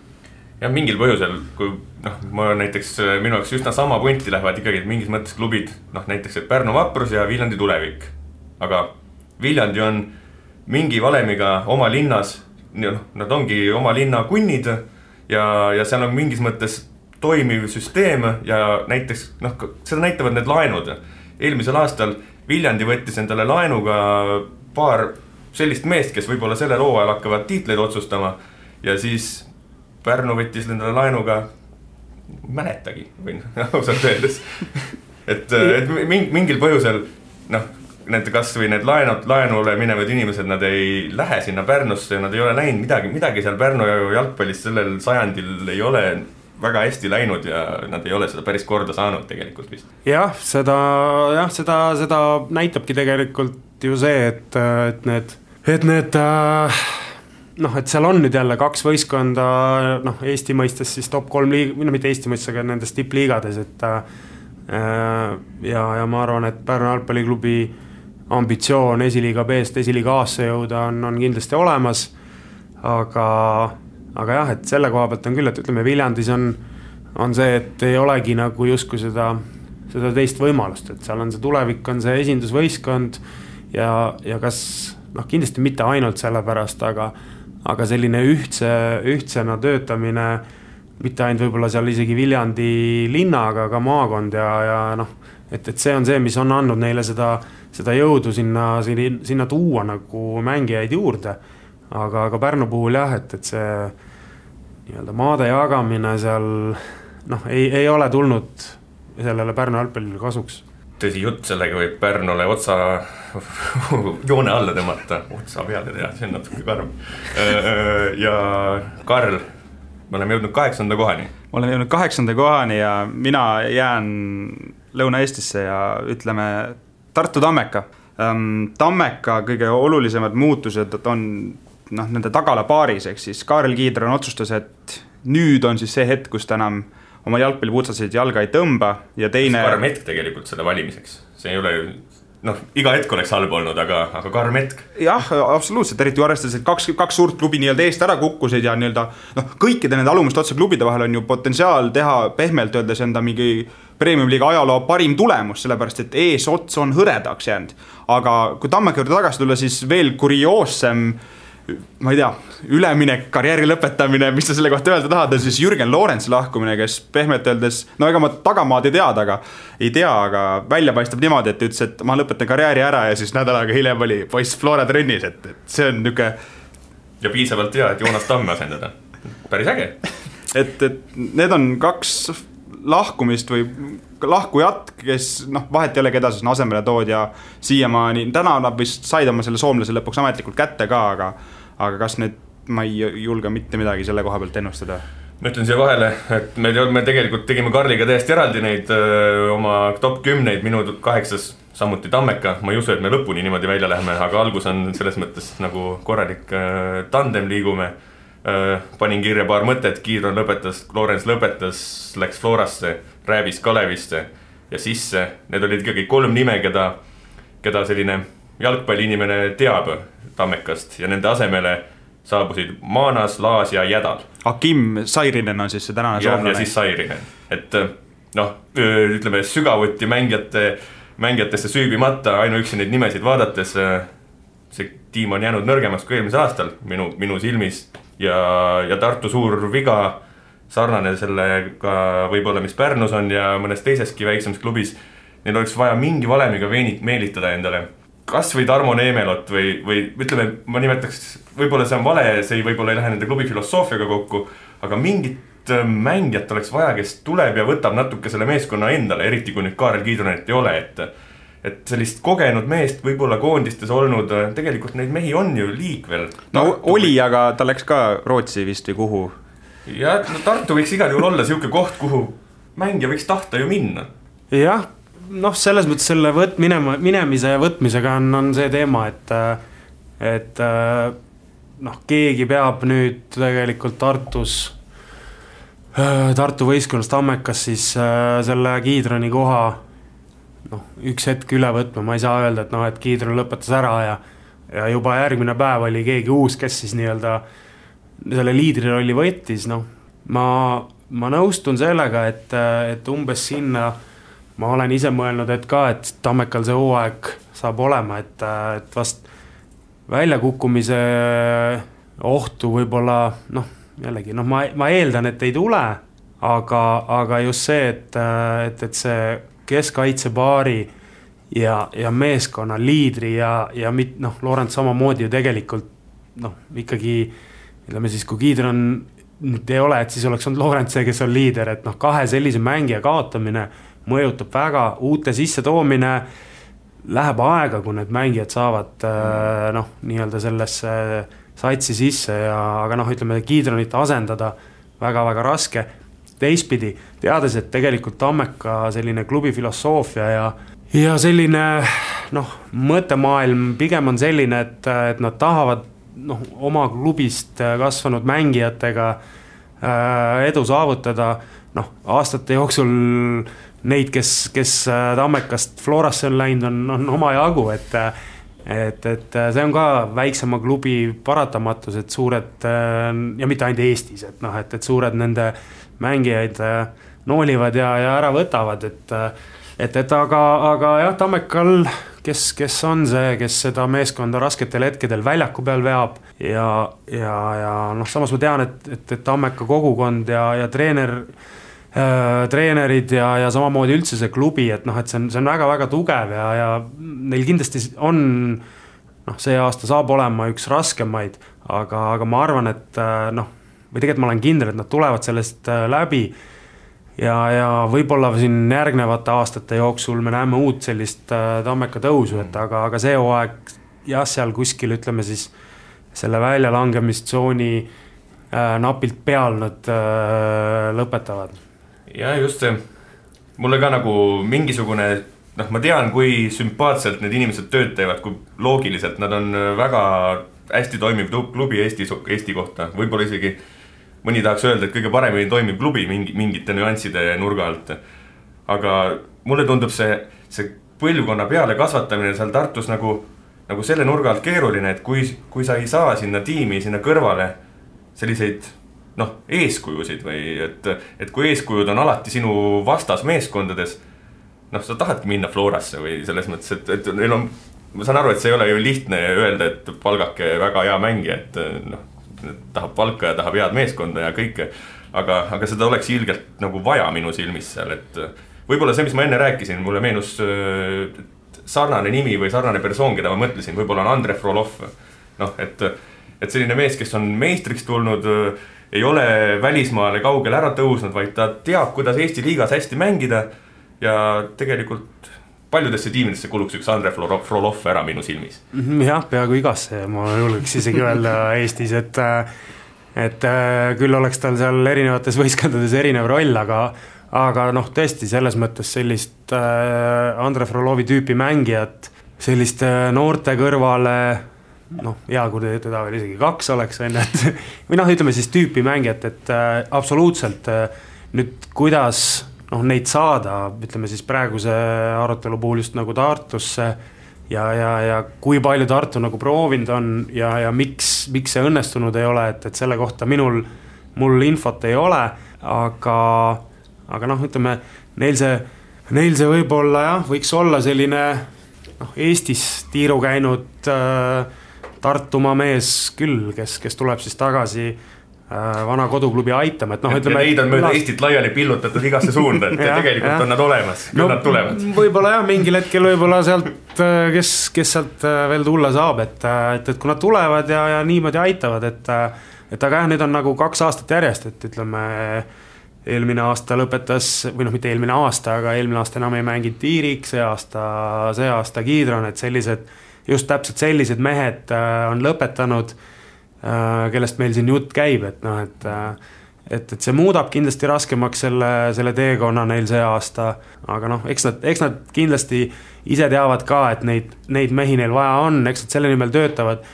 jah, mingil põhjusel, kui noh, ma näiteks minu jaoks üsna sama punti lähevad ikkagi mingis mõttes klubid, noh näiteks, Pärnu Vaprus ja Viljandi Tulevik. aga Viljandi on mingi valemiga oma linnas, noh, nad ongi oma linna kunnid ja, ja seal on mingis mõttes toimiv süsteem ja näiteks noh, seda näitavad need laenud. Eelmisel aastal Viljandi võttis endale laenuga paar sellist meest, kes võib-olla sellel hooajal hakkavad tiitleid otsustama. Ja siis Pärnu võttis endale laenuga, mäletagi, võin ausalt öeldes. Et, et mingil põhjusel noh, need kasvõi need laenud, laenule minevad inimesed, nad ei lähe sinna Pärnusse nad ei ole näinud midagi, midagi seal Pärnu jalgpallis sellel sajandil ei ole väga hästi läinud ja nad ei ole seda päris korda saanud tegelikult vist. jah, seda jah, seda, seda näitabki tegelikult ju see, et, et need, et need äh, noh, et seal on nüüd jälle kaks võistkonda, noh, Eesti mõistes siis top kolm liig-, no mitte Eesti mõistes, aga nendes tippliigades, et äh, ja, ja ma arvan, et Pärnu jalgpalliklubi ambitsioon esiliiga B-st esiliiga A-sse jõuda on, on kindlasti olemas, aga, aga jah, et selle koha pealt on küll, et ütleme, Viljandis on, on see, et ei olegi nagu justkui seda, seda teist võimalust, et seal on see tulevik, on see esindusvõistkond ja, ja kas noh, kindlasti mitte ainult sellepärast, aga, aga selline ühtse, ühtsena töötamine, mitte ainult võib-olla seal isegi Viljandi linna, aga maakond ja, ja noh, et, et see on see, mis on andnud neile seda seda jõudu sinna, sinna tuua nagu mängijaid juurde. Aga, aga Pärnu puhul jah, et, et see nii-öelda maade jagamine seal noh, ei, ei ole tulnud sellele Pärnu jalgpallile kasuks. tõsi jutt, sellega võib Pärnule otsa joone alla tõmmata, otsa peale teha, see on natuke karm. ja Karl, me oleme jõudnud kaheksanda kohani. oleme jõudnud kaheksanda kohani ja mina jään Lõuna-Eestisse ja ütleme Tartu Tammeka. Tammeka kõige olulisemad muutused on noh, nende tagala paaris, ehk siis Kaarel Kiidron otsustas, et nüüd on siis see hetk, kus ta enam oma jalgpalliputsasid jalga ei tõmba ja teine. karm hetk tegelikult selle valimiseks, see ei ole ju noh, iga hetk oleks halb olnud, aga, aga karm hetk. jah, absoluutselt, eriti arvestades, et kaks, kaks suurt klubi nii-öelda eest ära kukkusid ja nii-öelda noh, kõikide nende alumiste otsa klubide vahel on ju potentsiaal teha pehmelt öeldes enda mingi premium-liiga ajaloo parim tulemus, sellepärast et eesots on hõredaks jäänud. aga kui Tammeka juurde tagasi tulla, siis veel kurioossem ma ei tea, üleminek, karjääri lõpetamine, mis sa selle kohta öelda tahad, on siis Jürgen Lorentsi lahkumine, kes pehmelt öeldes, no ega ma tagamaad ei teada, aga ei tea, aga välja paistab niimoodi, et ütles, et ma lõpetan karjääri ära ja siis nädal aega hiljem oli poiss Flora trennis, et, et see on nihuke. ja piisavalt hea, et Joonas Tamme asendada, päris äge et, et need on kaks lahkumist või lahkujat, kes noh, vahet ei ole, keda sinna asemele tood ja siiamaani, täna nad vist said oma selle soomlase lõpuks ametlikult kätte ka, aga aga kas nüüd, ma ei julge mitte midagi selle koha pealt ennustada? Ma ütlen siia vahele, et me, me tegelikult tegime Karliga täiesti eraldi neid öö, oma top kümneid, minu kaheksas samuti Tammeka, ma ei usu, et me lõpuni niimoodi välja läheme, aga algus on selles mõttes nagu korralik öö, tandem, liigume. Panin kirja paar mõtet, Kiidron lõpetas, Lorents lõpetas, läks Florasse, Rääbis Kalevisse ja sisse. Need olid ikkagi kolm nime, keda, keda selline jalgpalliinimene teab Tammekast ja nende asemele saabusid Maanas, Laas ja Jädal. Akim Sairinen on siis see tänane soomlane. ja siis Sairinen, et noh, ütleme sügavuti mängijate, mängijatesse süübimata, ainuüksi neid nimesid vaadates. see tiim on jäänud nõrgemaks kui eelmisel aastal minu, minu silmis ja, ja Tartu suur viga sarnane sellega võib-olla, mis Pärnus on ja mõnes teiseski väiksemas klubis. Neil oleks vaja mingi valemiga veenit meelitada endale kasvõi Tarmo Neemelot või, või ütleme, ma nimetaks, võib-olla see on vale, see ei, võib-olla ei lähe nende klubi filosoofiaga kokku, aga mingit äh, mängijat oleks vaja, kes tuleb ja võtab natuke selle meeskonna endale, eriti kui nüüd Kaarel Kiidronit ei ole, et et sellist kogenud meest võib-olla koondistes olnud, äh, tegelikult neid mehi on ju liikvel. no oli, aga ta läks ka Rootsi vist või kuhu? jah, no Tartu võiks igal juhul olla sihuke koht, kuhu mängija võiks tahta ju minna. jah noh, selles mõttes selle võt-, minema, minemise ja võtmisega on, on see teema, et, et noh, keegi peab nüüd tegelikult Tartus, Tartu võistkonnast Tammekas siis selle Kiidroni koha noh, üks hetk üle võtma, ma ei saa öelda, et noh, et Kiidron lõpetas ära ja ja juba järgmine päev oli keegi uus, kes siis nii-öelda selle liidri rolli võttis, noh, ma, ma nõustun sellega, et, et umbes sinna ma olen ise mõelnud, et ka, et Tammekal see hooaeg saab olema, et, et vast väljakukkumise ohtu võib-olla noh, jällegi noh, ma, ma eeldan, et ei tule, aga, aga just see, et, et, et see keskkaitsepaari ja, ja meeskonna liidri ja, ja mit-, noh, Lorent samamoodi ju tegelikult noh, ikkagi ütleme siis, kui Kiidron nüüd ei ole, et siis oleks olnud Lorent see, kes on liider, et noh, kahe sellise mängija kaotamine mõjutab väga, uute sissetoomine läheb aega, kui need mängijad saavad äh, noh, nii-öelda sellesse satsi sisse ja, aga noh, ütleme Kiidronit asendada väga-väga raske. teistpidi, teades, et tegelikult Tammeka selline klubi filosoofia ja, ja selline noh, mõttemaailm pigem on selline, et, et nad tahavad noh, oma klubist kasvanud mängijatega äh, edu saavutada, noh, aastate jooksul neid, kes, kes äh, Tammekast Florasse on läinud, on, on omajagu, et äh, et, et äh, see on ka väiksema klubi paratamatus, et suured ja mitte ainult Eestis, et noh, et, et suured nende mängijaid noolivad ja, ja ära võtavad, et et, et aga, aga jah, Tammekal, kes, kes on see, kes seda meeskonda rasketel hetkedel väljaku peal veab ja, ja, ja noh, samas ma tean, et, et, et Tammeka kogukond ja, ja treener Äh, treenerid ja, ja samamoodi üldse see klubi, et noh, et see on, see on väga-väga tugev ja, ja neil kindlasti on noh, see aasta saab olema üks raskemaid, aga, aga ma arvan, et äh, noh, või tegelikult ma olen kindel, et nad tulevad sellest äh, läbi ja, ja võib-olla siin järgnevate aastate jooksul me näeme uut sellist tammeka tõusu, et aga, aga see hooaeg jah, seal kuskil ütleme siis selle väljalangemistsooni äh, napilt peal nad äh, lõpetavad ja just see, mulle ka nagu mingisugune noh, ma tean, kui sümpaatselt need inimesed tööd teevad, kui loogiliselt nad on väga hästi toimiv klubi Eesti, Eesti kohta, võib-olla isegi mõni tahaks öelda, et kõige paremini toimiv klubi mingi, mingite nüansside nurga alt. aga mulle tundub see, see põlvkonna peale kasvatamine seal Tartus nagu, nagu selle nurga alt keeruline, et kui, kui sa ei saa sinna tiimi, sinna kõrvale selliseid noh, eeskujusid või et, et kui eeskujud on alati sinu vastas meeskondades. noh, sa tahadki minna Florasse või selles mõttes, et, et neil on, ma saan aru, et see ei ole ju lihtne öelda, et palgake väga hea mängija, et noh, tahab palka ja tahab head meeskonda ja kõike. aga, aga seda oleks ilgelt nagu vaja minu silmis seal, et võib-olla see, mis ma enne rääkisin, mulle meenus sarnane nimi või sarnane persoon, keda ma mõtlesin, võib-olla on Andrei Frolov. noh, et, et selline mees, kes on meistriks tulnud ei ole välismaale kaugele ära tõusnud, vaid ta teab, kuidas Eesti liigas hästi mängida ja tegelikult paljudesse tiimidesse kuluks üks Andre Frolov ära minu silmis. Mhm, jah, peaaegu igasse, ma julgeks isegi öelda Eestis, et et äh, küll oleks tal seal erinevates võistkondades erinev roll, aga aga noh, tõesti selles mõttes sellist äh, Andre Frolovi tüüpi mängijat selliste noorte kõrvale noh, hea, kui teda veel isegi kaks oleks, on ju, et või noh, ütleme siis tüüpi mängijat, et äh, absoluutselt äh, nüüd kuidas noh, neid saada, ütleme siis praeguse arutelu puhul just nagu Tartusse ja, ja, ja kui palju Tartu nagu proovinud on ja, ja miks, miks see õnnestunud ei ole, et, et selle kohta minul, mul infot ei ole, aga, aga noh, ütleme neil see, neil see võib-olla jah, võiks olla selline noh, Eestis tiiru käinud äh, Tartumaa mees küll, kes, kes tuleb siis tagasi äh, vana koduklubi aitama, et noh, ütleme. Neid on mööda Eestit laiali pillutatud igasse suunda, et ja, tegelikult ja. on nad olemas, küll no, nad tulevad. võib-olla jah, mingil hetkel võib-olla sealt, äh, kes, kes sealt äh, veel tulla saab, et, et, et kui nad tulevad ja, ja niimoodi aitavad, et. et aga jah, nüüd on nagu kaks aastat järjest, et ütleme eelmine aasta lõpetas või noh, mitte eelmine aasta, aga eelmine aasta enam ei mänginud Tiirik, see aasta, see aasta Kiidron, et sellised just täpselt sellised mehed äh, on lõpetanud, äh, kellest meil siin jutt käib, et noh, et äh, et, et see muudab kindlasti raskemaks selle, selle teekonna neil see aasta, aga noh, eks nad, eks nad kindlasti ise teavad ka, et neid, neid mehi neil vaja on, eks nad selle nimel töötavad.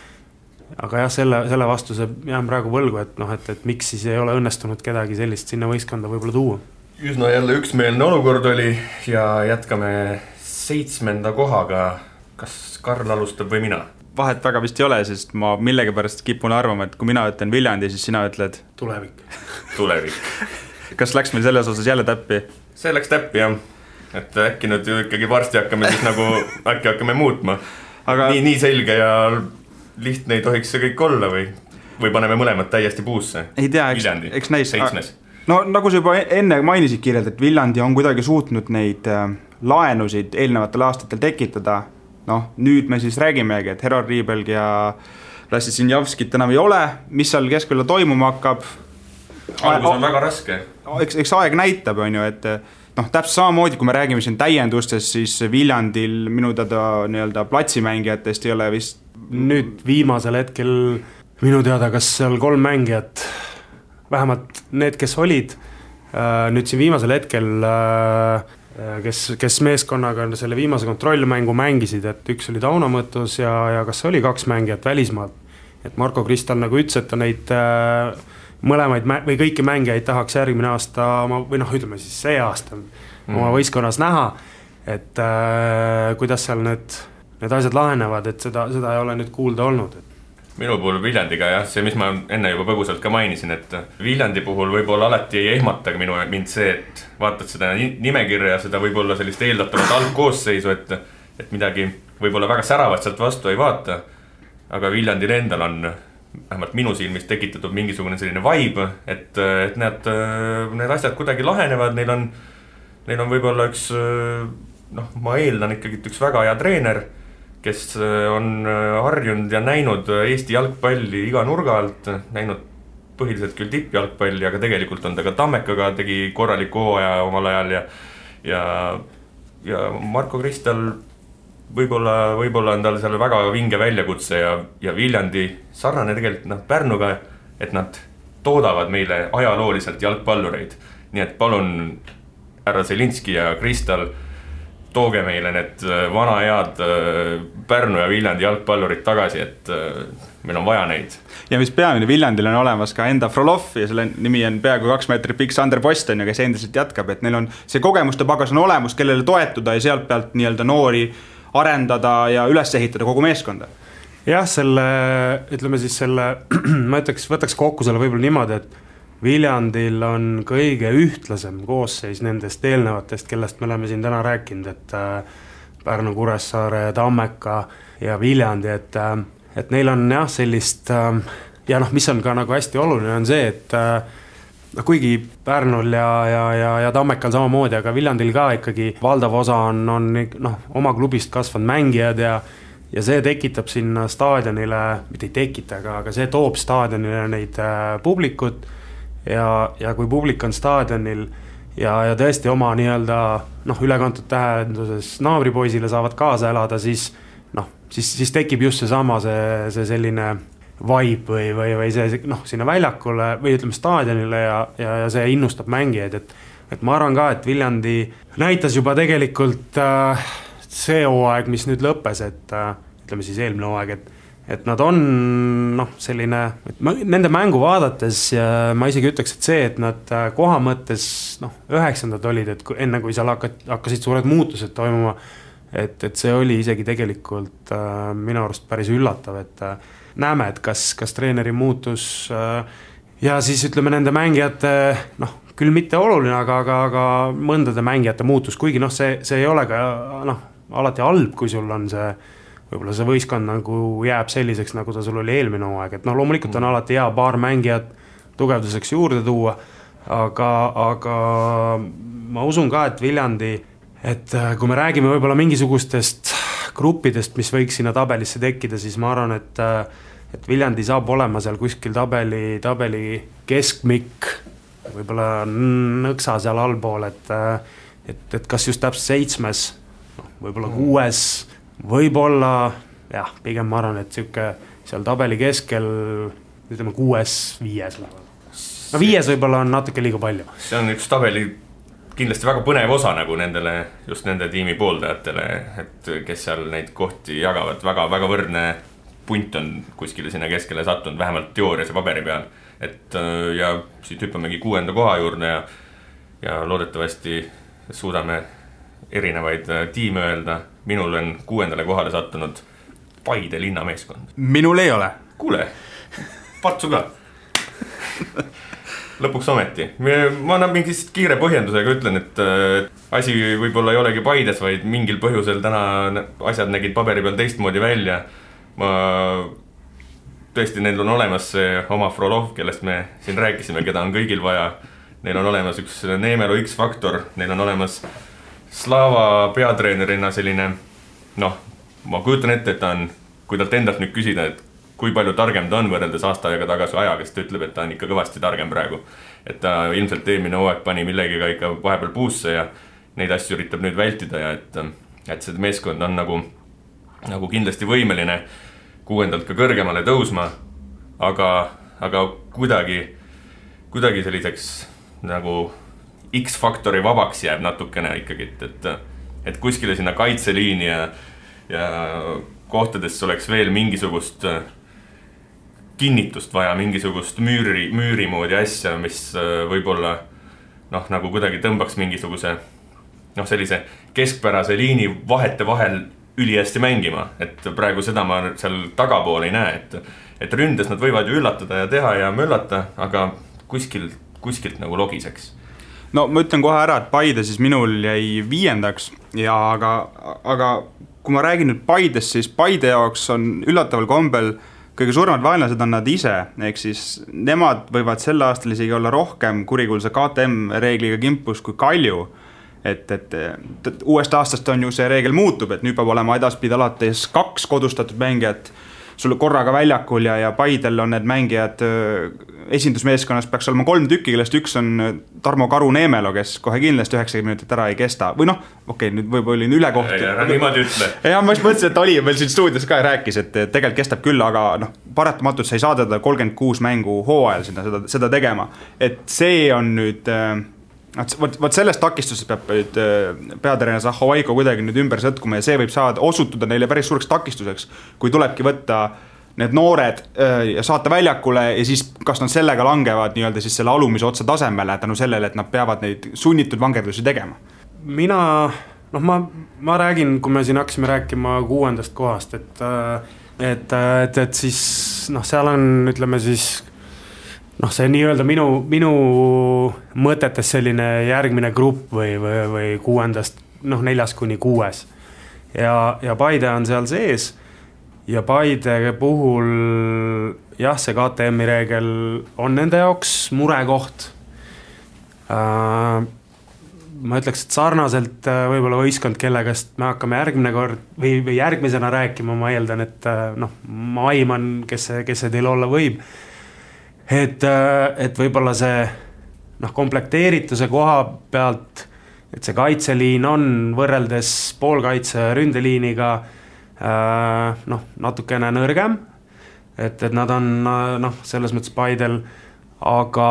aga jah, selle, selle vastuse jään praegu võlgu, et noh, et, et miks siis ei ole õnnestunud kedagi sellist sinna võistkonda võib-olla tuua. üsna jälle üksmeelne olukord oli ja jätkame seitsmenda kohaga kas Karl alustab või mina? vahet väga vist ei ole, sest ma millegipärast kipun arvama, et kui mina ütlen Viljandi, siis sina ütled. tulevik tulevik kas läks meil selles osas jälle täppi? see läks täppi jah, et äkki nüüd ju ikkagi varsti hakkame siis nagu, äkki hakkame muutma Aga.... nii, nii selge ja lihtne ei tohiks see kõik olla või, või paneme mõlemad täiesti puusse? ei tea, eks, eks näis. seitsmes no nagu sa juba enne mainisid, Kirjalt, et Viljandi on kuidagi suutnud neid äh, laenusid eelnevatel aastatel tekitada noh, nüüd me siis räägimegi, et Heror Riibelg ja Rassisinjavskit enam ei ole, mis seal keskväljal toimuma hakkab. algus on väga raske. eks, eks aeg näitab, on ju, et noh, täpselt samamoodi, kui me räägime siin täiendustest, siis Viljandil minu teada nii-öelda platsimängijatest ei ole vist. nüüd viimasel hetkel minu teada, kas seal kolm mängijat, vähemalt need, kes olid, äh, nüüd siin viimasel hetkel Äh, kes, kes meeskonnaga selle viimase kontrollmängu mängisid, et üks oli Tauno Mõttus ja, ja kas oli kaks mängijat välismaalt. et Marko Kristal nagu ütles, et ta neid äh, mõlemaid või kõiki mängijaid tahaks järgmine aasta oma või noh, ütleme siis see aasta mm. oma võistkonnas näha. et äh, kuidas seal need, need asjad lahenevad, et seda, seda ei ole nüüd kuulda olnud, et minu puhul Viljandiga jah, see, mis ma enne juba põgusalt ka mainisin, et Viljandi puhul võib-olla alati ei ehmata minu, mind see, et vaatad seda nimekirja, seda võib-olla sellist eeldatavat algkoosseisu, et, et midagi võib-olla väga säravat sealt vastu ei vaata. aga Viljandil endal on vähemalt minu silmis tekitatud mingisugune selline vibe, et, et need, need asjad kuidagi lahenevad, neil on, neil on võib-olla üks noh, ma eeldan ikkagi, et üks väga hea treener kes äh, on äh, harjunud ja näinud äh, Eesti jalgpalli iga nurga alt, näinud põhiliselt küll tippjalgpalli, aga tegelikult on ta ka Tammekaga tegi korraliku hooaja omal ajal ja, ja, ja Marko Kristal võib-olla, võib-olla on tal seal väga vinge väljakutse ja, ja Viljandi sarnane tegelikult noh, Pärnuga, et nad toodavad meile ajalooliselt jalgpallureid. nii et palun, härra Zelinski ja Kristal tooge meile need äh, vana head äh, Pärnu ja Viljandi jalgpallurid tagasi, et äh, meil on vaja neid. ja mis peamine, Viljandil on olemas ka enda Frolov ja selle nimi on peaaegu kaks meetrit pikk Sander Post on ju, kes endiselt jätkab, et neil on see kogemuste pagas on olemas, kellele toetuda ja sealt pealt nii-öelda noori arendada ja üles ehitada kogu meeskonda jah, selle, ütleme siis selle, ma ütleks, võtaks kokku selle võib-olla niimoodi, et Viljandil on kõige ühtlasem koosseis nendest eelnevatest, kellest me oleme siin täna rääkinud, et äh, Pärnu, Kuressaare, Tammeka ja Viljandi, et, äh, et neil on jah, sellist äh, ja noh, mis on ka nagu hästi oluline, on see, et noh, kuigi Pärnul ja, ja, ja, ja Tammekal samamoodi, aga Viljandil ka ikkagi valdav osa on, on noh, oma klubist kasvanud mängijad ja ja see tekitab sinna staadionile, mitte ei tekita, aga, aga see toob staadionile neid äh, publikut ja, ja kui publik on staadionil ja, ja tõesti oma nii-öelda noh, ülekantud tähenduses naabripoisile saavad kaasa elada, siis noh, siis, siis tekib just seesama, see, see selline vibe või, või, või see noh, sinna väljakule või ütleme staadionile ja, ja, ja see innustab mängijaid, et et ma arvan ka, et Viljandi näitas juba tegelikult äh, see hooaeg, mis nüüd lõppes, et äh, ütleme siis eelmine hooaeg, et et nad on noh, selline, et ma nende mängu vaadates ja ma isegi ütleks, et see, et nad äh, koha mõttes noh, üheksandad olid, et kui, enne kui seal hakkat-, hakkasid suured muutused toimuma, et, et see oli isegi tegelikult äh, minu arust päris üllatav, et äh, näeme, et kas, kas treeneri muutus äh, ja siis ütleme, nende mängijate noh, küll mitte oluline, aga, aga, aga mõndade mängijate muutus, kuigi noh, see, see ei ole ka noh, alati halb, kui sul on see võib-olla see võistkond nagu jääb selliseks, nagu ta sul oli eelmine hooaeg, et noh, loomulikult on mm. alati hea paar mängijat tugevduseks juurde tuua, aga, aga ma usun ka, et Viljandi, et äh, kui me räägime võib-olla mingisugustest gruppidest, mis võiks sinna tabelisse tekkida, siis ma arvan, et äh, et Viljandi saab olema seal kuskil tabeli, tabeli keskmikk, võib-olla nõksa seal allpool, et äh, et, et kas just täpselt seitsmes, noh, võib-olla kuues võib-olla jah, pigem ma arvan, et sihuke seal tabeli keskel ütleme kuues-viies lähevad. no viies võib-olla on natuke liiga palju. see on üks tabeli kindlasti väga põnev osa nagu nendele, just nende tiimi pooldajatele, et kes seal neid kohti jagavad väga,, väga-väga võrdne punt on kuskile sinna keskele sattunud, vähemalt teoorias ja paberi peal. et ja siit hüppamegi kuuenda koha juurde ja, ja loodetavasti suudame erinevaid tiime öelda minul on kuuendale kohale sattunud Paide linnameeskond. minul ei ole. kuule, Partsu ka lõpuks ometi, ma annan mingi kiire põhjendusega ütlen, et äh, asi võib-olla ei olegi Paides, vaid mingil põhjusel täna asjad nägid paberi peal teistmoodi välja. ma, tõesti, neil on olemas see oma Frolov, kellest me siin rääkisime, keda on kõigil vaja. Neil on olemas üks Neemelu X-faktor, neil on olemas Slava peatreenerina selline noh, ma kujutan ette, et ta on, kui talt endalt nüüd küsida, et kui palju targem ta on võrreldes aasta aega tagasi ajaga, siis ta ütleb, et ta on ikka kõvasti targem praegu. et ta ilmselt eelmine hooaeg pani millegagi ikka vahepeal puusse ja neid asju üritab nüüd vältida ja et, et see meeskond on nagu, nagu kindlasti võimeline kuuendalt ka kõrgemale tõusma. aga, aga kuidagi, kuidagi selliseks nagu X-faktori vabaks jääb natukene ikkagi, et, et, et kuskile sinna kaitseliini ja, ja kohtadesse oleks veel mingisugust äh, kinnitust vaja, mingisugust müüri, müüri moodi asja, mis äh, võib-olla noh, nagu kuidagi tõmbaks mingisuguse noh, sellise keskpärase liini vahete vahel ülihästi mängima, et praegu seda ma seal tagapool ei näe, et, et ründes nad võivad ju üllatada ja teha ja möllata, aga kuskil, kuskilt nagu logiseks no ma ütlen kohe ära, et Paide siis minul jäi viiendaks ja aga, aga kui ma räägin nüüd Paidest, siis Paide jaoks on üllataval kombel kõige suuremad vaenlased on nad ise, ehk siis nemad võivad sel aastal isegi olla rohkem kurikuulsa KTM reegliga kimpus kui Kalju. Et, et, et uuest aastast on ju see reegel muutub, et nüüd peab olema edaspidi alates kaks kodustatud mängijat sul korraga väljakul ja, ja Paidel on need mängijad esindusmeeskonnas peaks olema kolm tükki, kellest üks on Tarmo Karu-Neemelo, kes kohe kindlasti üheksakümmend minutit ära ei kesta või noh, okei okay,, nüüd võib-olla olin ülekoht. niimoodi ütle. jah, ma just mõtlesin, et oli meil siin stuudios ka rääkis, et tegelikult kestab küll, aga noh, paratamatult sa ei saa teda kolmkümmend kuus mängu hooajal sinna seda, seda tegema. et see on nüüd äh, vot, vot, vot sellest takistusest peab nüüd äh, peatreener Zahhovaiko kuidagi nüüd ümber sõtkuma ja see võib saada, osutuda neile päris suureks takistuseks. kui tulebki võtta need noored äh, ja saata väljakule ja siis kas nad sellega langevad nii-öelda siis selle alumise otsa tasemele tänu sellele, et nad peavad neid sunnitud vangerdusi tegema. mina, noh, ma, ma räägin, kui me siin hakkasime rääkima kuuendast kohast, et äh, et, et, et siis noh, seal on, ütleme siis noh, see nii-öelda minu, minu mõtetes selline järgmine grupp või, või, või kuuendast noh, neljas kuni kuues. ja, ja Paide on seal sees ja Paide puhul jah, see KTM-i reegel on nende jaoks murekoht äh,. ma ütleks, et sarnaselt äh, võib-olla võistkond, kelle käest me hakkame järgmine kord või, või järgmisena rääkima, ma eeldan, et äh, noh, ma aiman, kes see, kes see teil olla võib et, et võib-olla see noh, komplekteerituse koha pealt, et see kaitseliin on võrreldes poolkaitse ründeliiniga noh, natukene nõrgem. et, et nad on noh, selles mõttes Paidel, aga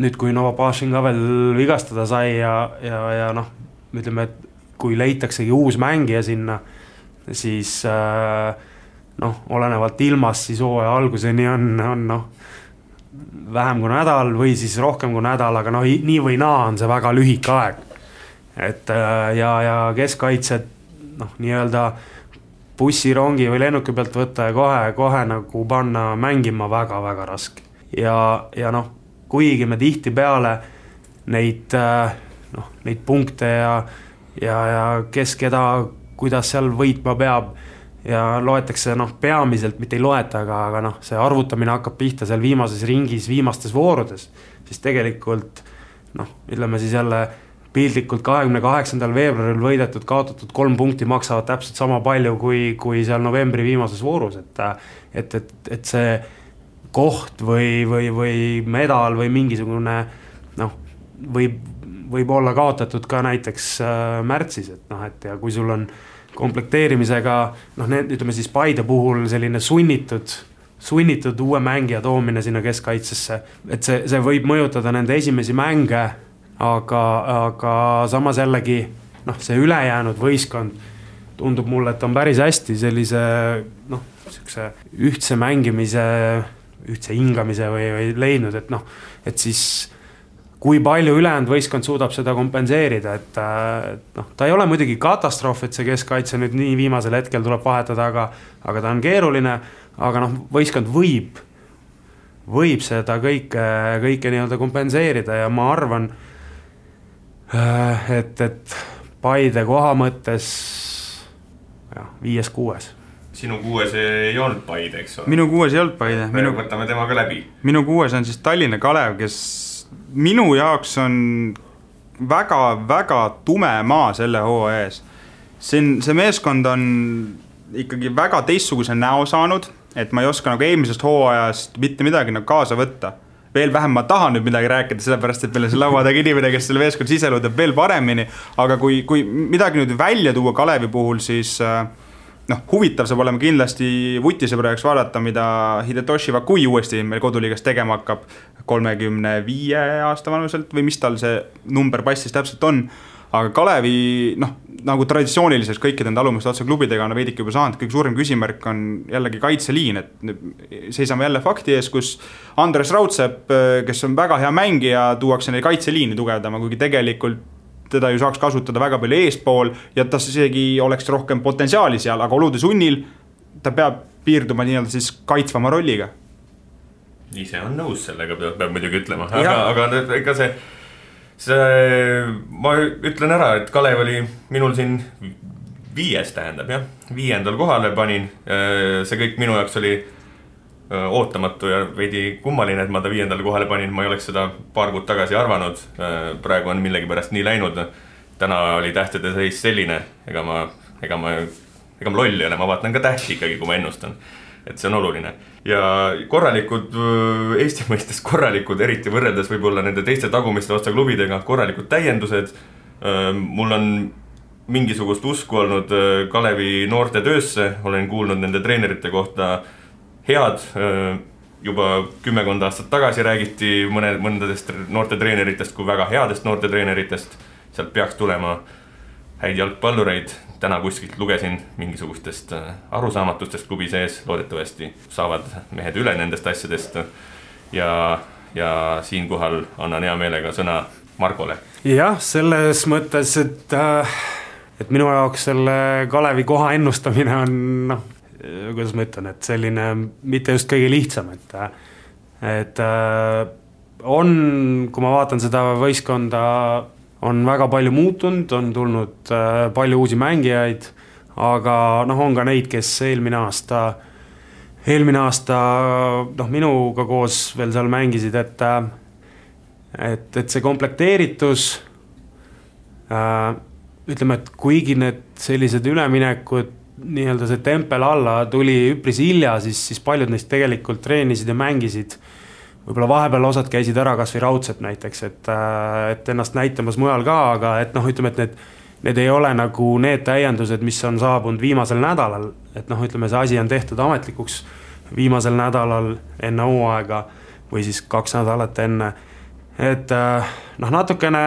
nüüd, kui Novopašin ka veel vigastada sai ja, ja, ja noh, ütleme, et kui leitaksegi uus mängija sinna, siis noh, olenevalt ilmast, siis hooaja alguseni on, on noh vähem kui nädal või siis rohkem kui nädal, aga noh, nii või naa on see väga lühike aeg. et äh, ja, ja keskkaitset noh, nii-öelda bussirongi või lennuki pealt võtta ja kohe, kohe nagu panna mängima väga-väga raske. ja, ja noh, kuigi me tihtipeale neid äh, noh, neid punkte ja, ja, ja kes keda, kuidas seal võitma peab ja loetakse noh, peamiselt mitte ei loeta, aga, aga noh, see arvutamine hakkab pihta seal viimases ringis, viimastes voorudes, siis tegelikult noh, ütleme siis jälle piltlikult kahekümne kaheksandal veebruaril võidetud, kaotatud kolm punkti maksavad täpselt sama palju kui, kui seal novembri viimases voorus, et et, et, et see koht või, või, või medal või mingisugune noh, võib, võib olla kaotatud ka näiteks äh, märtsis, et noh, et ja kui sul on äh, komplekteerimisega noh, need ütleme siis Paide puhul selline sunnitud, sunnitud uue mängija toomine sinna keskkaitsesse, et see, see võib mõjutada nende esimesi mänge, aga, aga samas jällegi noh, see ülejäänud võistkond tundub mulle, et on päris hästi sellise noh, niisuguse ühtse mängimise, ühtse hingamise või, või leidnud, et noh, et siis kui palju ülejäänud võistkond suudab seda kompenseerida, et, et noh, ta ei ole muidugi katastroof, et see keskkaitse nüüd nii viimasel hetkel tuleb vahetada, aga, aga ta on keeruline. aga noh, võistkond võib, võib seda kõike, kõike nii-öelda kompenseerida ja ma arvan, äh, et, et Paide koha mõttes jah, viies-kuues sinu kuues ei olnud Paide, eks ole? minu kuues ei olnud Paide. minu... võtame tema ka läbi. minu kuues on siis Tallinna Kalev, kes minu jaoks on väga-väga tume maa selle hooaja ees. siin see meeskond on ikkagi väga teistsuguse näo saanud, et ma ei oska nagu eelmisest hooajast mitte midagi nagu kaasa võtta. veel vähem ma tahan nüüd midagi rääkida, sellepärast et meil on seal laua taga inimene, kes selle meeskonna siseelu teab veel paremini. aga kui, kui midagi nüüd välja tuua Kalevi puhul, siis äh, noh, huvitav saab olema kindlasti vutisõbra jaoks vaadata, mida Hidetoshi Vakui uuesti meil koduliigas tegema hakkab. kolmekümne viie aasta vanuselt või mis tal see number passis täpselt on. aga Kalevi noh, nagu traditsiooniliselt kõikide nende alumiste otsa klubidega on veidike juba saanud, kõige suurem küsimärk on jällegi kaitseliin, et seisame jälle fakti ees, kus Andres Raudsepp, kes on väga hea mängija, tuuakse neil kaitseliini tugevdama, kuigi tegelikult teda ju saaks kasutada väga palju eespool ja tas isegi oleks rohkem potentsiaali seal, aga olude sunnil ta peab piirduma nii-öelda siis kaitsvama rolliga. ise on nõus sellega, peab, muidugi ütlema, aga, aga ega see, see, ma ütlen ära, et Kalev oli minul siin viies tähendab jah, viiendal kohale panin, see kõik minu jaoks oli ootamatu ja veidi kummaline, et ma ta viiendale kohale panin, ma ei oleks seda paar kuud tagasi arvanud. praegu on millegipärast nii läinud. täna oli tähtede seis selline, ega ma, ega ma, ega ma loll ei ole, ma vaatan ka tähti ikkagi, kui ma ennustan. et see on oluline ja korralikud, Eesti mõistes korralikud, eriti võrreldes võib-olla nende teiste tagumiste otsa klubidega, korralikud täiendused. mul on mingisugust usku olnud Kalevi noorte töösse, olen kuulnud nende treenerite kohta head. juba kümmekond aastat tagasi räägiti mõne, mõndadest noortetreeneritest kui väga headest noortetreeneritest. sealt peaks tulema häid jalgpallureid. täna kuskilt lugesin mingisugustest arusaamatustest klubi sees, loodetavasti saavad mehed üle nendest asjadest. ja, ja siinkohal annan hea meelega sõna Margole. jah, selles mõttes, et, äh, et minu jaoks selle Kalevi koha ennustamine on noh Äh, kuidas ma ütlen, et selline mitte just kõige lihtsam, et, et äh, on, kui ma vaatan seda võistkonda, on väga palju muutunud, on tulnud äh, palju uusi mängijaid, aga noh, on ka neid, kes eelmine aasta, eelmine aasta noh, minuga koos veel seal mängisid, et et, et see komplekteeritus ütleme, et kuigi need sellised üleminekud nii-öelda see tempel alla tuli üpris hilja, siis, siis paljud neist tegelikult treenisid ja mängisid, võib-olla vahepeal osad käisid ära kasvõi raudselt näiteks, et, äh, et ennast näitamas mujal ka, aga et noh, ütleme, et need, need ei ole nagu need täiendused, mis on saabunud viimasel nädalal, et noh, ütleme, see asi on tehtud ametlikuks viimasel nädalal enne hooaega või siis kaks nädalat enne. et äh, noh, natukene,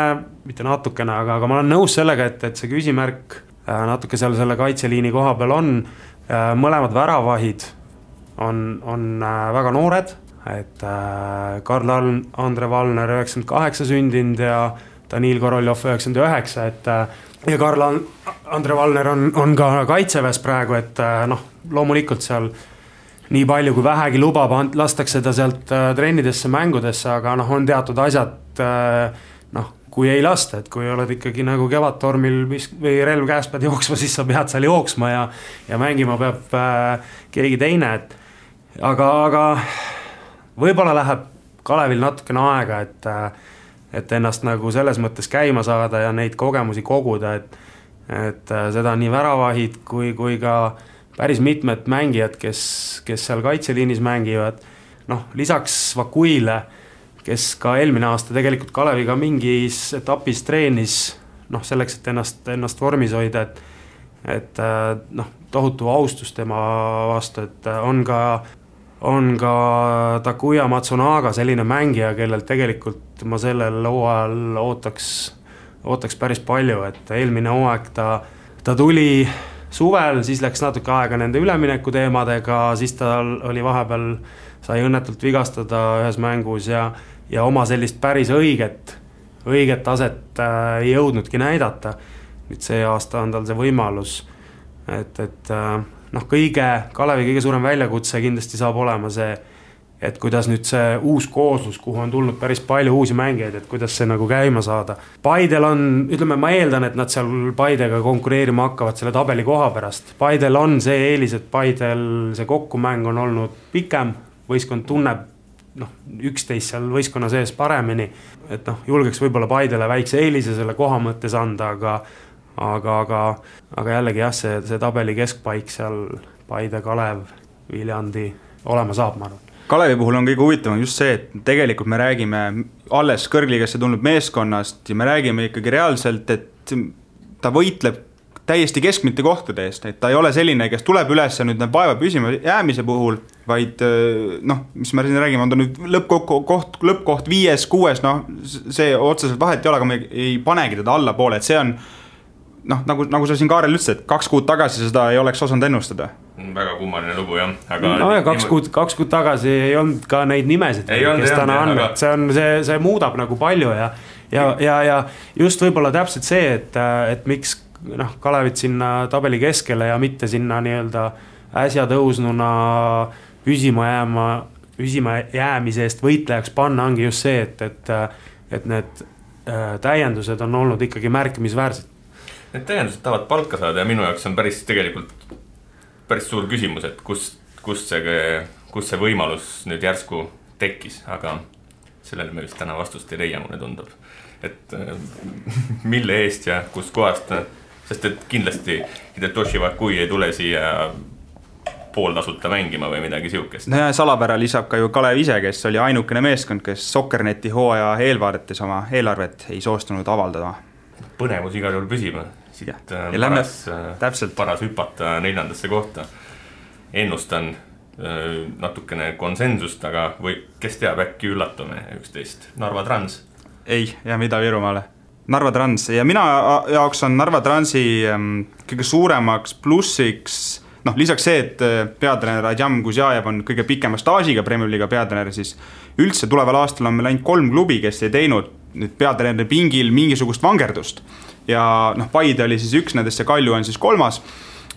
mitte natukene, aga, aga ma olen nõus sellega, et, et see küsimärk natuke seal selle kaitseliini koha peal on, mõlemad väravahid on, on väga noored et äh, Karl Andre Valner üheksakümmend kaheksa sündinud ja Danil Koroljov üheksakümmend üheksa, et äh, ja Karl Andre Valner on, on ka kaitseväes praegu, et äh, noh, loomulikult seal nii palju kui vähegi lubab, lastakse ta sealt trennidesse, mängudesse, aga noh, on teatud asjad noh, kui ei lasta, et kui oled ikkagi nagu Kevadtormil või relv käes pead jooksma, siis sa pead seal jooksma ja ja mängima peab äh, keegi teine, et aga, aga võib-olla läheb Kalevil natukene aega, et, et ennast nagu selles mõttes käima saada ja neid kogemusi koguda, et, et seda nii väravahid kui, kui ka päris mitmed mängijad, kes, kes seal kaitseliinis mängivad. noh, lisaks Vakuile, kes ka eelmine aasta tegelikult Kaleviga mingis etapis treenis, noh, selleks, et ennast, ennast vormis hoida, et et noh, tohutu austus tema vastu, et on ka on ka Takuya Matsunaga selline mängija, kellelt tegelikult ma sellel hooajal ootaks, ootaks päris palju, et eelmine hooaeg ta, ta tuli suvel, siis läks natuke aega nende ülemineku teemadega, siis tal oli vahepeal, sai õnnetult vigastada ühes mängus ja, ja oma sellist päris õiget, õiget taset äh, ei jõudnudki näidata. nüüd see aasta on tal see võimalus, et, et äh, noh, kõige, Kalevi kõige suurem väljakutse kindlasti saab olema see, et kuidas nüüd see uus kooslus, kuhu on tulnud päris palju uusi mängijaid, et kuidas see nagu käima saada. Paidel on, ütleme, ma eeldan, et nad seal Paidega konkureerima hakkavad selle tabeli koha pärast. Paidel on see eelis, et Paidel see kokkumäng on olnud pikem, võistkond tunneb noh, üksteist seal võistkonna sees paremini. et noh, julgeks võib-olla Paidele väikse eelise selle koha mõttes anda, aga aga, aga, aga jällegi jah, see, see tabeli keskpaik seal Paide, Kalev, Viljandi olema saab, ma arvan. Kalevi puhul on kõige huvitavam just see, et tegelikult me räägime alles kõrgliigasse tulnud meeskonnast ja me räägime ikkagi reaalselt, et ta võitleb täiesti keskmite kohtade eest, et ta ei ole selline, kes tuleb üles ja nüüd näeb vaeva püsima jäämise puhul, vaid noh, mis me siin räägime, on ta nüüd lõppkokku koht, lõppkoht viies, kuues, noh, see otseselt vahet ei ole, aga me ei panegi teda allapoole, et see on noh, nagu, nagu sa siin, Kaarel, ütlesid, et kaks kuud tagasi seda ei oleks osanud ennustada. väga kummaline lugu jah, aga. no ja kaks kuud, kaks kuud tagasi ei olnud ka neid nimesid, kes täna on, et see on, see, see muudab nagu palju ja. ja, ja, ja just võib-olla täpselt see, et, et miks noh, Kalevit sinna tabeli keskele ja mitte sinna nii-öelda äsja tõusnuna püsima jääma, püsima jäämise eest võitlejaks panna, ongi just see, et, et, et need äh, täiendused on olnud ikkagi märkimisväärsed Need täiendused tahavad palka saada ja minu jaoks on päris tegelikult päris suur küsimus, et kust, kust see, kust see võimalus nüüd järsku tekkis, aga sellele me vist täna vastust ei leia, mulle tundub. et mille eest ja kustkohast, sest et kindlasti Hidetoshi Vakui ei tule siia pooltasuta mängima või midagi sihukest. no ja salapära lisab ka ju Kalev ise, kes oli ainukene meeskond, kes Sokkerneti hooaja eelvaadetes oma eelarvet ei soostunud avaldama. põnevus igal juhul püsib siit ja, äh, ja lähme äh, täpselt paras hüpata neljandasse kohta. ennustan äh, natukene konsensust, aga või kes teab, äkki üllatume üksteist, Narva Trans. ei, jääme Ida-Virumaale. Narva Trans ja mina jaoks on Narva Transi ähm, kõige suuremaks plussiks noh, lisaks see, et peatreener Adjam Kuzjajev on kõige pikema staažiga Premiumi liiga peatreener, siis üldse tuleval aastal on meil ainult kolm klubi, kes ei teinud nüüd peatreeneri pingil mingisugust vangerdust ja noh, Paide oli siis üks nendest ja Kalju on siis kolmas.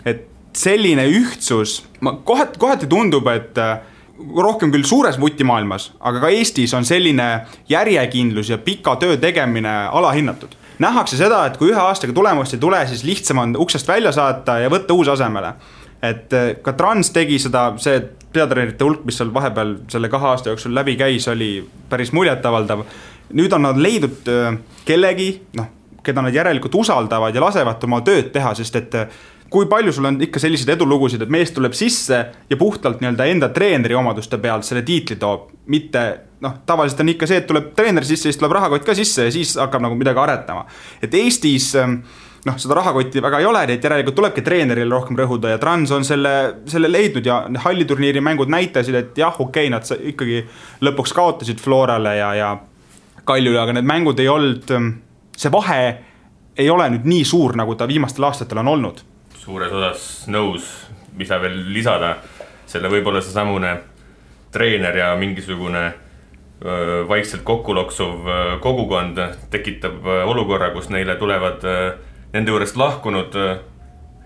et selline ühtsus, ma kohati, kohati tundub, et äh, rohkem küll suures vutimaailmas, aga ka Eestis on selline järjekindlus ja pika töö tegemine alahinnatud. nähakse seda, et kui ühe aastaga tulemust ei tule, siis lihtsam on uksest välja saata ja võtta uus asemele. et äh, ka Trans tegi seda, see peatreenerite hulk, mis seal vahepeal selle kahe aasta jooksul läbi käis, oli päris muljetavaldav. nüüd on nad leidnud äh, kellegi, noh, keda nad järelikult usaldavad ja lasevad oma tööd teha, sest et kui palju sul on ikka selliseid edulugusid, et mees tuleb sisse ja puhtalt nii-öelda enda treeneri omaduste pealt selle tiitli toob, mitte noh, tavaliselt on ikka see, et tuleb treener sisse, siis tuleb rahakott ka sisse ja siis hakkab nagu midagi aretama. et Eestis ähm, noh, seda rahakotti väga ei ole, nii et järelikult tulebki treenerile rohkem rõhuda ja Trans on selle, selle leidnud ja halliturniiri mängud näitasid, et jah, okei okay,, nad ikkagi lõpuks kaotasid Florale ja, ja Kaljule, aga need mängud ei olnud, ähm, see vahe ei ole nüüd nii suur, nagu ta viimastel aastatel on olnud. Suures osas nõus, mis sa veel lisada, selle võib-olla seesamune treener ja mingisugune vaikselt kokku loksuv kogukond tekitab olukorra, kus neile tulevad nende juurest lahkunud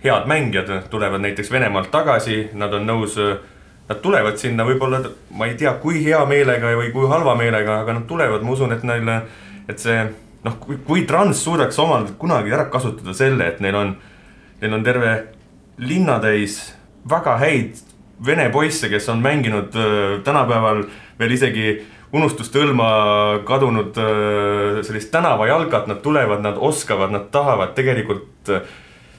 head mängijad, tulevad näiteks Venemaalt tagasi, nad on nõus Nad tulevad sinna võib-olla, ma ei tea, kui hea meelega või kui halva meelega, aga nad tulevad, ma usun, et neile, et see noh, kui, kui Trans suudaks omal kunagi ära kasutada selle, et neil on, neil on terve linnatäis väga häid vene poisse, kes on mänginud äh, tänapäeval veel isegi unustuste hõlma kadunud äh, sellist tänavajalgat, nad tulevad, nad oskavad, nad tahavad, tegelikult äh,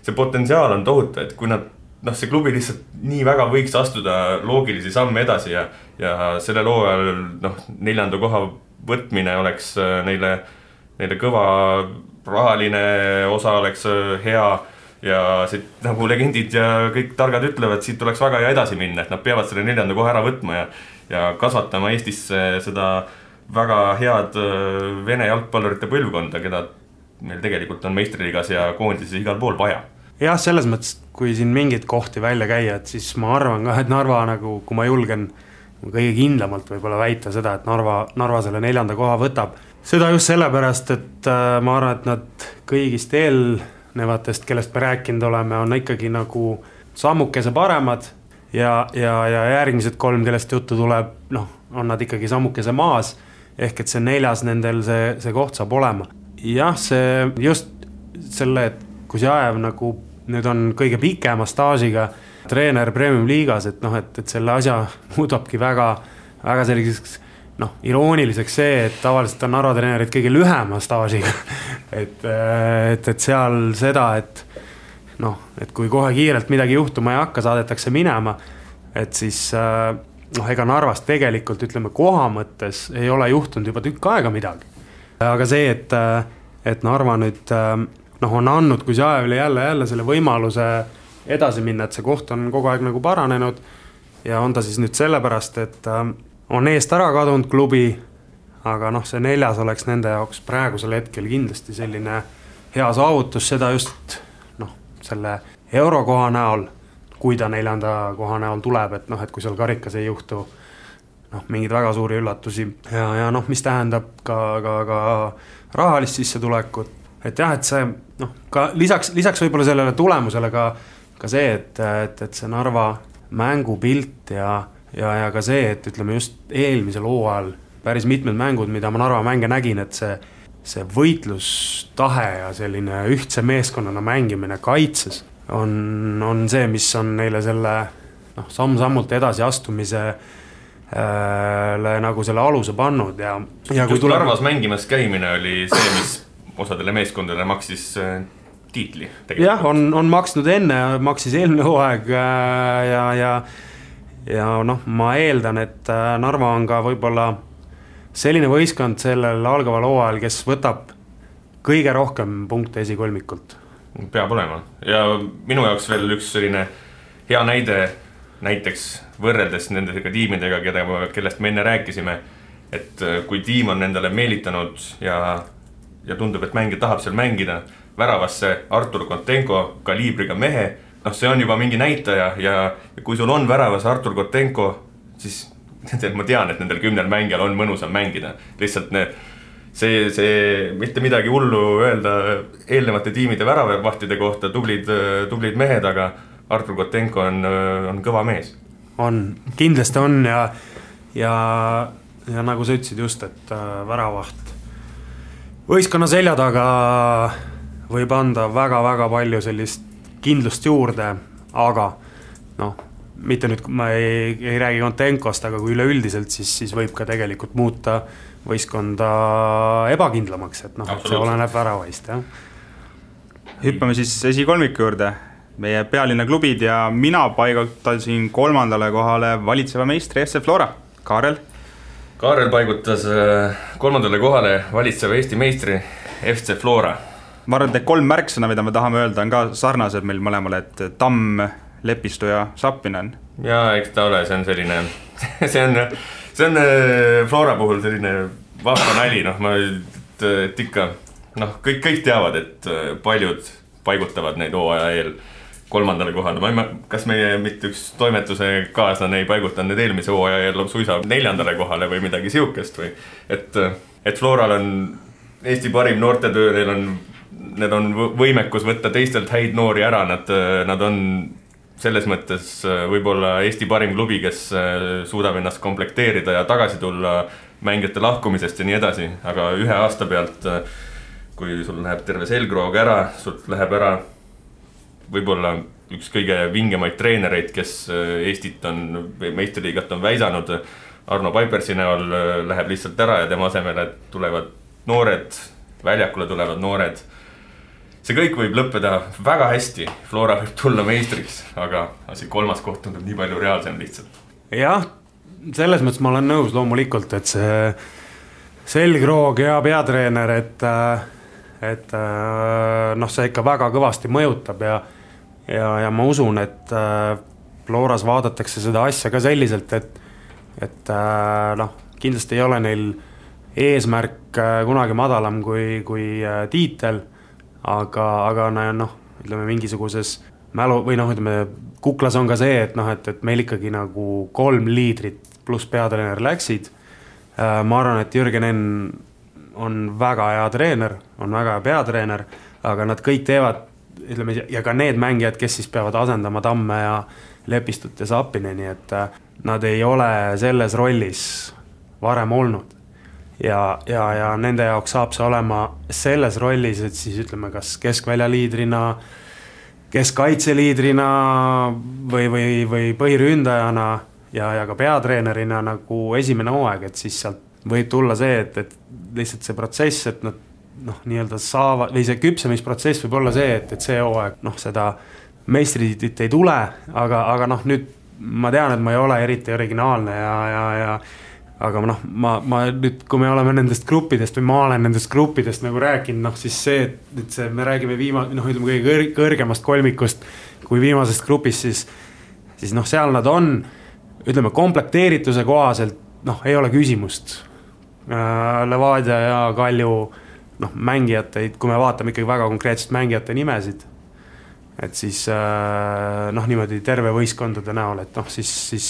see potentsiaal on tohutu, et kui nad noh, see klubi lihtsalt nii väga võiks astuda loogilisi samme edasi ja, ja sellel hooajal noh, neljanda koha võtmine oleks neile neile kõva rahaline osa oleks hea ja siit nagu legendid ja kõik targad ütlevad, siit tuleks väga hea edasi minna, et nad peavad selle neljanda koha ära võtma ja, ja kasvatama Eestisse seda väga head äh, vene jalgpallurite põlvkonda, keda meil tegelikult on meistriliigas ja koondises igal pool vaja. jah, selles mõttes, kui siin mingeid kohti välja käia, et siis ma arvan ka, et Narva nagu, kui ma julgen kõige kindlamalt võib-olla väita seda, et Narva, Narva selle neljanda koha võtab seda just sellepärast, et äh, ma arvan, et nad kõigist eelnevatest, kellest me rääkinud oleme, on ikkagi nagu sammukese paremad ja, ja, ja järgmised kolm, kellest juttu tuleb, noh, on nad ikkagi sammukese maas. ehk et see neljas nendel see, see koht saab olema. jah, see just selle, et kui Jaev nagu nüüd on kõige pikema staažiga treener premium-liigas, et noh, et, et selle asja muudabki väga, väga selliseks noh, irooniliseks see, et tavaliselt on Narva treenerid kõige lühema staažiga et, et, et seal seda, et noh, et kui kohe kiirelt midagi juhtuma ei hakka, saadetakse minema, et siis noh, ega Narvas tegelikult ütleme koha mõttes ei ole juhtunud juba tükk aega midagi. aga see, et, et Narva nüüd noh, on andnud Kuzjajevile jälle, jälle selle võimaluse edasi minna, et see koht on kogu aeg nagu paranenud ja on ta siis nüüd sellepärast, et on eest ära kadunud klubi, aga noh, see neljas oleks nende jaoks praegusel hetkel kindlasti selline hea saavutus, seda just noh, selle eurokoha näol, kui ta neljanda koha näol tuleb, et noh, et kui seal karikas ei juhtu noh, mingeid väga suuri üllatusi. Ja, ja noh, mis tähendab ka, ka, ka rahalist sissetulekut, et jah, et see noh, ka lisaks, lisaks võib-olla sellele tulemusele ka, ka see, et, et, et see Narva mängupilt ja ja, ja ka see, et ütleme just eelmisel hooajal päris mitmed mängud, mida ma Narva mänge nägin, et see, see võitlustahe ja selline ühtse meeskonnana mängimine kaitses on, on see, mis on neile selle noh, samm-sammult edasiastumise äh, nagu selle aluse pannud ja, ja kui tuleb. Narvas mängimas käimine oli see, mis osadele meeskondadele maksis äh, tiitli. jah, on, on maksnud enne, maksis eelmine hooaeg äh, ja, ja ja noh, ma eeldan, et äh, Narva on ka võib-olla selline võistkond sellel algaval hooajal, kes võtab kõige rohkem punkte esikolmikult. peab olema ja minu jaoks veel üks selline hea näide, näiteks võrreldes nende tiimidega, keda, kellest me enne rääkisime. et äh, kui tiim on endale meelitanud ja, ja tundub, et mängija tahab seal mängida, väravasse Artur Kontenko kaliibriga mehe noh, see on juba mingi näitaja ja, ja kui sul on väravas Artur Kotenko, siis nendel, ma tean, et nendel kümnel mängijal on mõnusam mängida. lihtsalt need, see, see mitte midagi hullu öelda eelnevate tiimide väravavahtide kohta, tublid, tublid mehed, aga Artur Kotenko on, on kõva mees. on, kindlasti on ja, ja, ja nagu sa ütlesid just, et äh, väravaht võistkonna selja taga võib anda väga-väga palju sellist kindlust juurde, aga noh, mitte nüüd, ma ei, ei räägi Kontenkost, aga kui üleüldiselt, siis, siis võib ka tegelikult muuta võistkonda ebakindlamaks, et noh, see oleneb väravaist, jah. hüppame siis esikolmiku juurde. meie pealinna klubid ja mina paigutasin kolmandale kohale valitseva meistri FC Flora, Kaarel. Kaarel paigutas äh, kolmandale kohale valitseva Eesti meistri FC Flora. Ma arvan, et need kolm märksõna, mida me tahame öelda, on ka sarnased meil mõlemal, et Tamm, Lepistu ja Sappinen. ja eks ta ole, see on selline, see on, see on äh, Flora puhul selline vahva nali, noh, ma, et ikka noh, kõik, kõik teavad, et äh, paljud paigutavad neid hooaja eel kolmandale kohale, ma ei mäleta, kas meie mitte üks toimetuse kaaslane ei paigutanud neid eelmise hooaja eel suisa neljandale kohale või midagi sihukest või. et, et Floral on Eesti parim noortetöö, neil on, need on võimekus võtta teistelt häid noori ära, nad, nad on selles mõttes võib-olla Eesti parim klubi, kes suudab ennast komplekteerida ja tagasi tulla mängijate lahkumisest ja nii edasi, aga ühe aasta pealt, kui sul läheb terve selgroog ära, sult läheb ära võib-olla üks kõige vingemaid treenereid, kes äh, Eestit on, meistriliigat on väisanud. Arno Paipersi näol äh, läheb lihtsalt ära ja tema asemele tulevad noored, väljakule tulevad noored. See kõik võib lõppeda väga hästi, Flora võib tulla meistriks, aga see kolmas koht tundub nii palju reaalsem lihtsalt. jah, selles mõttes ma olen nõus loomulikult, et see selgroog ja peatreener, et, äh, et noh, see ikka väga kõvasti mõjutab ja ja, ja ma usun, et äh, Floras vaadatakse seda asja ka selliselt, et, et äh, noh, kindlasti ei ole neil eesmärk äh, kunagi madalam kui, kui tiitel, aga, aga noh, ütleme mingisuguses mälu või noh, ütleme kuklas on ka see, et noh, et, et meil ikkagi nagu kolm liidrit pluss peatreener läksid. ma arvan, et Jürgen Enn on väga hea treener, on väga hea peatreener, aga nad kõik teevad ütleme ja ka need mängijad, kes siis peavad asendama Tamme ja Lepistut ja Sapineni, et äh, nad ei ole selles rollis varem olnud. Ja, ja, ja nende jaoks saab see olema selles rollis, et siis ütleme, kas keskväljaliidrina, keskkaitseliidrina või, või, või põhiründajana ja, ja ka peatreenerina nagu esimene hooaeg, et siis sealt võib tulla see, et, et lihtsalt see protsess, et nad noh, nii-öelda saavad või see küpsemisprotsess võib olla see, et, et see hooaeg noh, seda meistritiitlit ei tule, aga, aga noh, nüüd ma tean, et ma ei ole eriti originaalne ja, ja, ja aga noh, ma, ma nüüd, kui me oleme nendest gruppidest või ma olen nendest gruppidest nagu rääkinud, noh siis see, et see, me räägime viima-, noh, ütleme kõige kõr kõrgemast kolmikust kui viimasest grupist, siis, siis noh, seal nad on, ütleme komplekteerituse kohaselt, noh, ei ole küsimust äh,. Levadia ja Kalju noh, mängijateid, kui me vaatame ikkagi väga konkreetselt mängijate nimesid, et siis äh, noh, niimoodi terve võistkondade näol, et noh, siis, siis,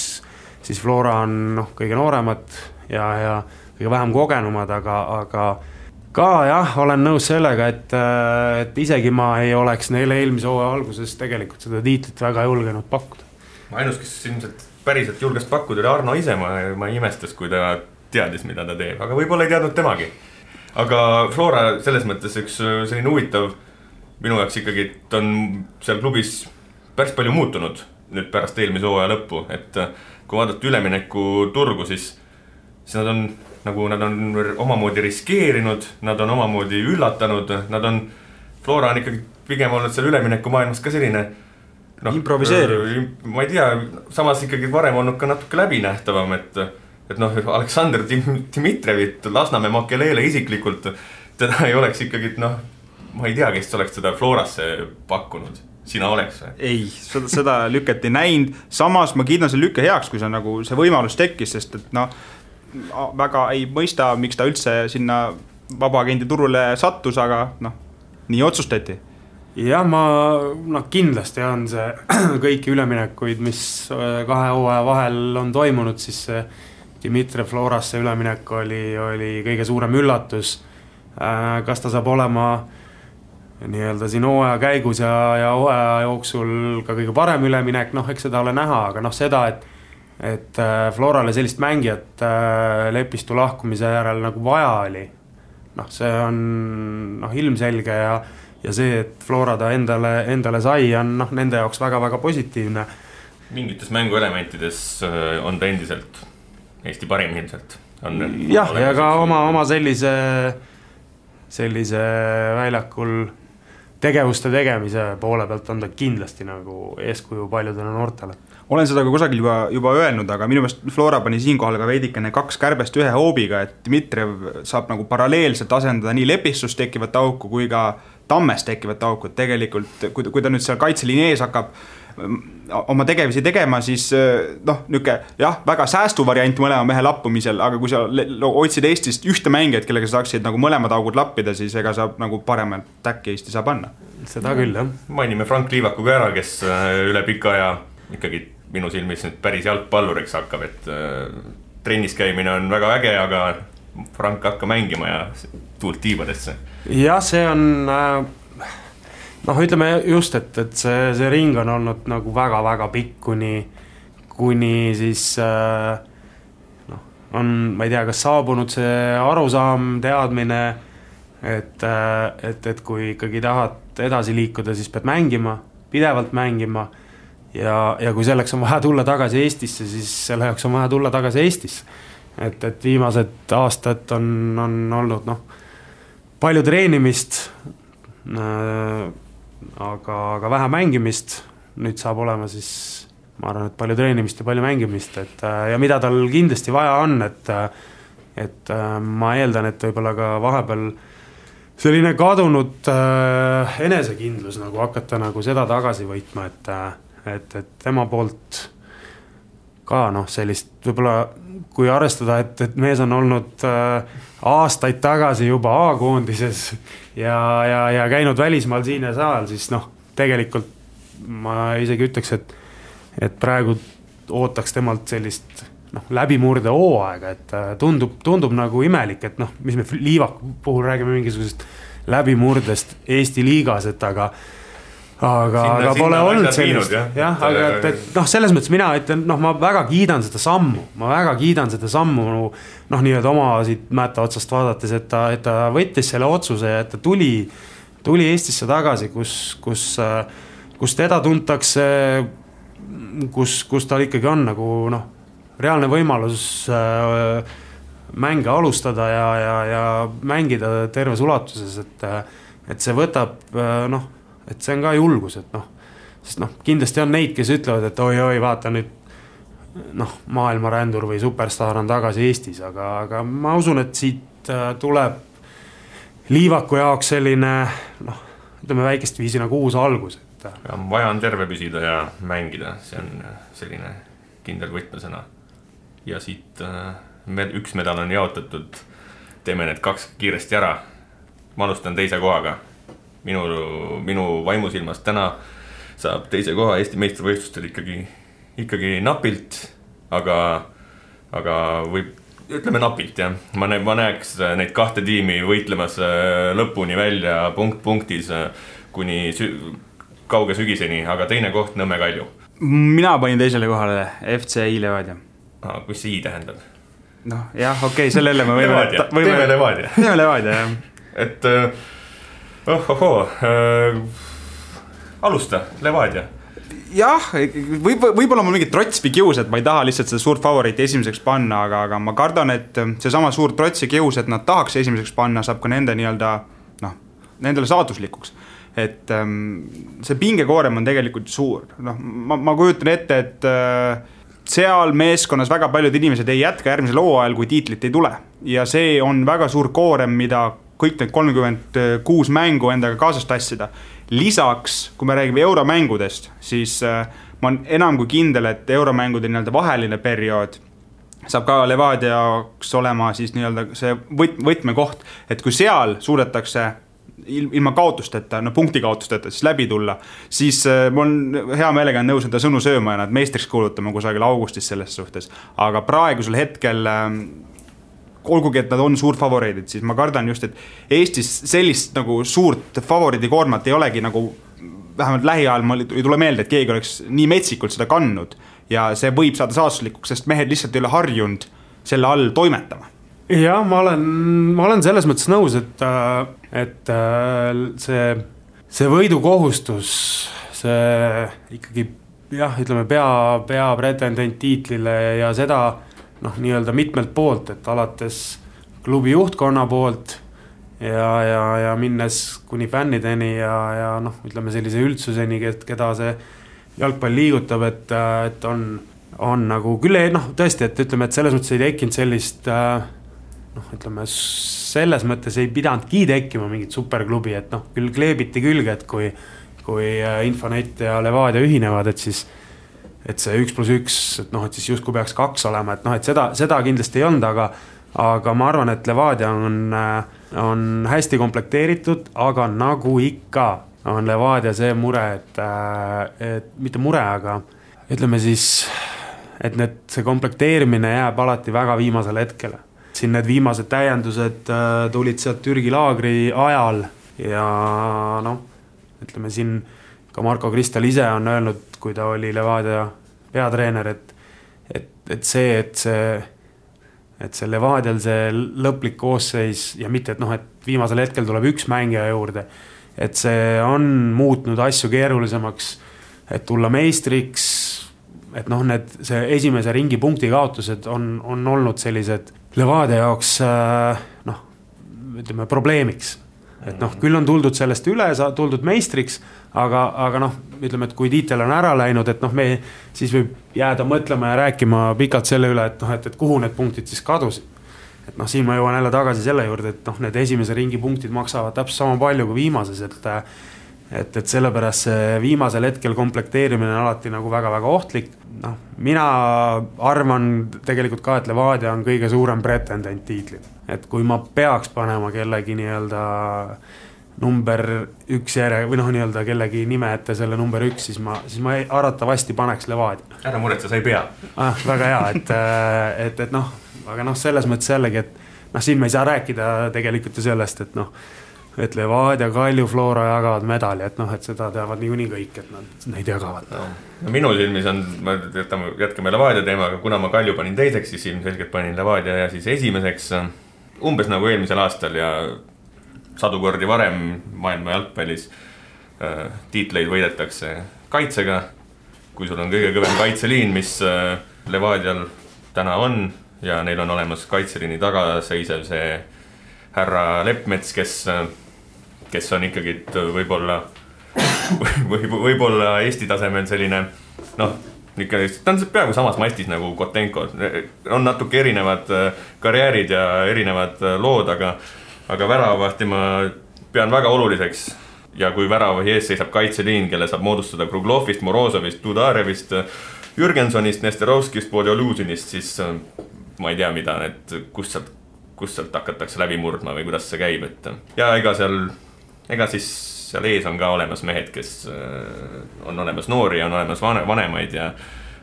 siis Flora on noh, kõige nooremad ja, ja kõige vähem kogenumad, aga, aga ka jah, olen nõus sellega, et, et isegi ma ei oleks neile eelmise hooaja alguses tegelikult seda tiitlit väga julgenud pakkuda. ainus, kes ilmselt päriselt julges pakkuda, oli Arno ise, ma, ma imestas, kui ta teadis, mida ta teeb, aga võib-olla ei teadnud temagi aga Flora selles mõttes üks äh, selline huvitav minu jaoks ikkagi, et on seal klubis päris palju muutunud nüüd pärast eelmise hooaja lõppu, et äh, kui vaadata üleminekuturgu, siis, siis nad on nagu nad on omamoodi riskeerinud, nad on omamoodi üllatanud, nad on, Flora on ikkagi pigem olnud seal üleminekumaailmas ka selline noh, improviseeriv. Äh, ma ei tea, samas ikkagi varem olnud ka natuke läbinähtavam, et et noh, Aleksandr Dmitrijevit, Lasnamäe Makelele isiklikult, teda ei oleks ikkagi noh, ma ei tea, kes oleks teda Florasse pakkunud sina oleks või? ei, seda, seda lüket ei näinud, samas ma kiidan selle lükke heaks, kui see nagu see võimalus tekkis, sest et noh. väga ei mõista, miks ta üldse sinna vabaagendi turule sattus, aga noh, nii otsustati. jah, ma noh, kindlasti on see kõiki üleminekuid, mis äh, kahe hooaja vahel on toimunud, siis see Dmitri Florasse üleminek oli, oli kõige suurem üllatus. Äh, kas ta saab olema nii-öelda siin hooaja käigus ja, ja hooaja jooksul ka kõige parem üleminek, noh, eks seda ole näha, aga noh, seda, et et äh, Florale sellist mängijat äh, Lepistu lahkumise järel nagu vaja oli, noh, see on noh, ilmselge ja ja see, et Flora ta endale, endale sai, on noh, nende jaoks väga-väga positiivne. mingites mänguelementides on ta endiselt Eesti parim ilmselt. jah, ja ka oma, oma sellise, sellise väljakul tegevuste tegemise poole pealt on ta kindlasti nagu eeskuju paljudele noortele. olen seda ka kusagil juba, juba öelnud, aga minu meelest Flora pani siinkohal ka veidikene kaks kärbest ühe hoobiga, et Dmitrijev saab nagu paralleelselt asendada nii lepistust tekkivat auku kui ka tammes tekkivat auku, et tegelikult kui, kui ta nüüd seal kaitseliini ees hakkab oma tegevusi tegema, siis noh, niisugune jah, väga säästuvariant mõlema mehe lappumisel, aga kui sa otsid Eestist ühte mängijat, kellega sa saaksid nagu mõlemad augud lappida, siis ega sa nagu paremat täkki Eesti saa panna. seda küll, jah. mainime Frank Liivaku ka ära, kes üle pika aja ikkagi minu silmis nüüd päris jalgpalluriks hakkab, et trennis käimine on väga äge, aga Frank hakka mängima ja tuult tiibadesse. jah, see on äh noh, ütleme just, et, et see, see ring on olnud nagu väga-väga pikk, kuni, kuni siis äh, noh, on, ma ei tea, kas saabunud see arusaam, teadmine, et, äh, et, et kui ikkagi tahad edasi liikuda, siis pead mängima, pidevalt mängima ja, ja kui selleks on vaja tulla tagasi Eestisse, siis selle jaoks on vaja tulla tagasi Eestisse. et, et viimased aastad on, on olnud noh, palju treenimist äh, aga, aga vähe mängimist, nüüd saab olema siis ma arvan, et palju treenimist ja palju mängimist, et äh, ja mida tal kindlasti vaja on, et äh, et äh, ma eeldan, et võib-olla ka vahepeal selline kadunud äh, enesekindlus nagu hakata nagu seda tagasi võitma, et et, et tema poolt ka noh, sellist võib-olla kui arvestada, et, et mees on olnud äh, aastaid tagasi juba A-koondises ja, ja, ja käinud välismaal siin ja seal, siis noh, tegelikult ma isegi ütleks, et, et praegu ootaks temalt sellist noh, läbimurde hooaega, et äh, tundub, tundub nagu imelik, et noh, mis me Liivaku puhul räägime mingisugusest läbimurdest Eesti liigas, et aga aga, aga pole olnud sellist, jah, aga et, et noh, selles mõttes mina ütlen, noh, ma väga kiidan seda sammu, ma väga kiidan seda sammu noh, nii-öelda oma siit mäeta otsast vaadates, et ta, et ta võttis selle otsuse ja et ta tuli, tuli Eestisse tagasi, kus, kus, kus teda tuntakse, kus, kus tal ikkagi on nagu noh, reaalne võimalus äh, mänge alustada ja, ja, ja mängida terves ulatuses, et, et see võtab noh et see on ka julgus, et noh, sest noh, kindlasti on neid, kes ütlevad, et oi-oi, vaata nüüd noh, maailmarändur või superstaar on tagasi Eestis, aga, aga ma usun, et siit äh, tuleb Liivaku jaoks selline noh, ütleme väikest viisi nagu uus algus, et. Äh, ja vaja on terve püsida ja mängida, see on selline kindel võtmesõna. ja siit me, üks medal on jaotatud, teeme need kaks kiiresti ära. ma alustan teise kohaga minu, minu vaimusilmas täna saab teise koha Eesti meistrivõistlustel ikkagi, ikkagi napilt, aga, aga võib, ütleme napilt jah, ma näen, ma näeks neid kahte tiimi võitlemas äh, lõpuni välja punkt punktis äh, kuni sü kauge sügiseni, aga teine koht Nõmme Kalju. mina panin teisele kohale FC I Levadia. mis see I tähendab? noh, jah, okei okay,, sellele me võime. teeme Levadia. teeme Levadia, jah. et äh, ohohoo äh,, alusta, Levadia jah, võib, võib-olla mul mingi trots või kius, et ma ei taha lihtsalt seda suurt favoriiti esimeseks panna, aga, aga ma kardan, et seesama suur trots ja kius, et nad tahaks esimeseks panna, saab ka nende nii-öelda noh, nendele saatuslikuks. et ähm, see pingekoorem on tegelikult suur, noh, ma, ma kujutan ette, et äh, seal meeskonnas väga paljud inimesed ei jätka järgmisel hooajal, kui tiitlit ei tule. ja see on väga suur koorem, mida kõik need kolmkümmend kuus mängu endaga kaasas tassida. lisaks, kui me räägime euromängudest, siis äh, ma olen enam kui kindel, et euromängude nii-öelda vaheline periood saab ka Levadia jaoks olema siis nii-öelda see võt-, võtmekoht, et kui seal suudetakse ilma kaotusteta, no punkti kaotusteta siis läbi tulla, siis äh, ma olen hea meelega nõus enda sõnu sööma ja nad meistriks kuulutama kusagil augustis selles suhtes. aga praegusel hetkel ähm, olgugi, et nad on suurfavoriidid, siis ma kardan just, et Eestis sellist nagu suurt favoriidikoormat ei olegi nagu vähemalt lähiajal mul ei tule meelde, et keegi oleks nii metsikult seda kandnud. ja see võib saada saatuslikuks, sest mehed lihtsalt ei ole harjunud selle all toimetama. jah, ma olen, ma olen selles mõttes nõus, et, et see, see võidukohustus, see ikkagi jah, ütleme pea, peapretendent tiitlile ja seda noh, nii-öelda mitmelt poolt, et alates klubi juhtkonna poolt ja, ja, ja minnes kuni fännideni ja, ja noh, ütleme sellise üldsuseni, keda see jalgpall liigutab, et, et on, on nagu küll noh, tõesti, et ütleme, et selles mõttes ei tekkinud sellist noh, ütleme selles mõttes ei pidanudki tekkima mingit superklubi, et noh, küll kleebiti külge, et kui, kui Infonet ja Levadia ühinevad, et siis et see üks pluss üks, et noh, et siis justkui peaks kaks olema, et noh, et seda, seda kindlasti ei olnud, aga aga ma arvan, et Levadia on, on hästi komplekteeritud, aga nagu ikka, on Levadia see mure, et, et mitte mure, aga ütleme siis, et need, see komplekteerimine jääb alati väga viimasele hetkele. siin need viimased täiendused äh, tulid sealt Türgi laagri ajal ja noh, ütleme siin ka Marko Kristal ise on öelnud, kui ta oli Levadia peatreener, et et, et see, et see et see Levadial see lõplik koosseis ja mitte, et noh, et viimasel hetkel tuleb üks mängija juurde. et see on muutnud asju keerulisemaks, et tulla meistriks. et noh, need, see esimese ringi punkti kaotused on, on olnud sellised Levadia jaoks äh, noh, ütleme probleemiks. Et noh, küll on tuldud sellest üle, tuldud meistriks aga, aga noh, ütleme, et kui tiitel on ära läinud, et noh, me siis võib jääda mõtlema ja rääkima pikalt selle üle, et noh, et, et kuhu need punktid siis kadusid. et noh, siin ma jõuan jälle tagasi selle juurde, et noh, need esimese ringi punktid maksavad täpselt sama palju kui viimases, et et, et sellepärast see viimasel hetkel komplekteerimine on alati nagu väga-väga ohtlik. noh, mina arvan tegelikult ka, et Levadia on kõige suurem pretendent tiitlile, et kui ma peaks panema kellegi nii-öelda number üks järje või noh, nii-öelda kellegi nime ette selle number üks, siis ma, siis ma arvatavasti paneks Levadia. ära muretse, sa ei pea ah,. väga hea, et, äh, et, et noh, aga noh, selles mõttes jällegi, et noh, siin me ei saa rääkida tegelikult ju sellest, et noh, et Levadia, Kalju, Flora jagavad medali, et noh, et seda teavad niikuinii kõik, et nad neid jagavad no.. no minu silmis on, me jätame, jätkame Levadia teemaga, kuna ma Kalju panin teiseks, siis ilmselgelt panin Levadia ja siis esimeseks. umbes nagu eelmisel aastal ja sadu kordi varem maailma jalgpallis äh, tiitleid võidetakse kaitsega. kui sul on kõige kõvem kaitseliin, mis äh, Levadial täna on ja neil on olemas kaitseliini taga seisev see härra Leppmets, kes, äh, kes on ikkagi võib-olla või võib-olla Eesti tasemel selline noh, ikka ta on peaaegu samas mastis nagu Kotenko, on natuke erinevad karjäärid ja erinevad lood, aga aga väravahti ma pean väga oluliseks. Ja kui väravahi ees seisab kaitseliin, kelle saab moodustada Kruglovist, Morozovist, Dudarevist, Jürgensonist, Nesterovskist, Podoluzinist, siis äh, ma ei tea, mida need, kust sealt, kust sealt hakatakse läbi murdma või kuidas see käib, et ja ega seal, ega siis seal ees on ka olemas mehed, kes äh, on olemas noori on olemas vanemaid ja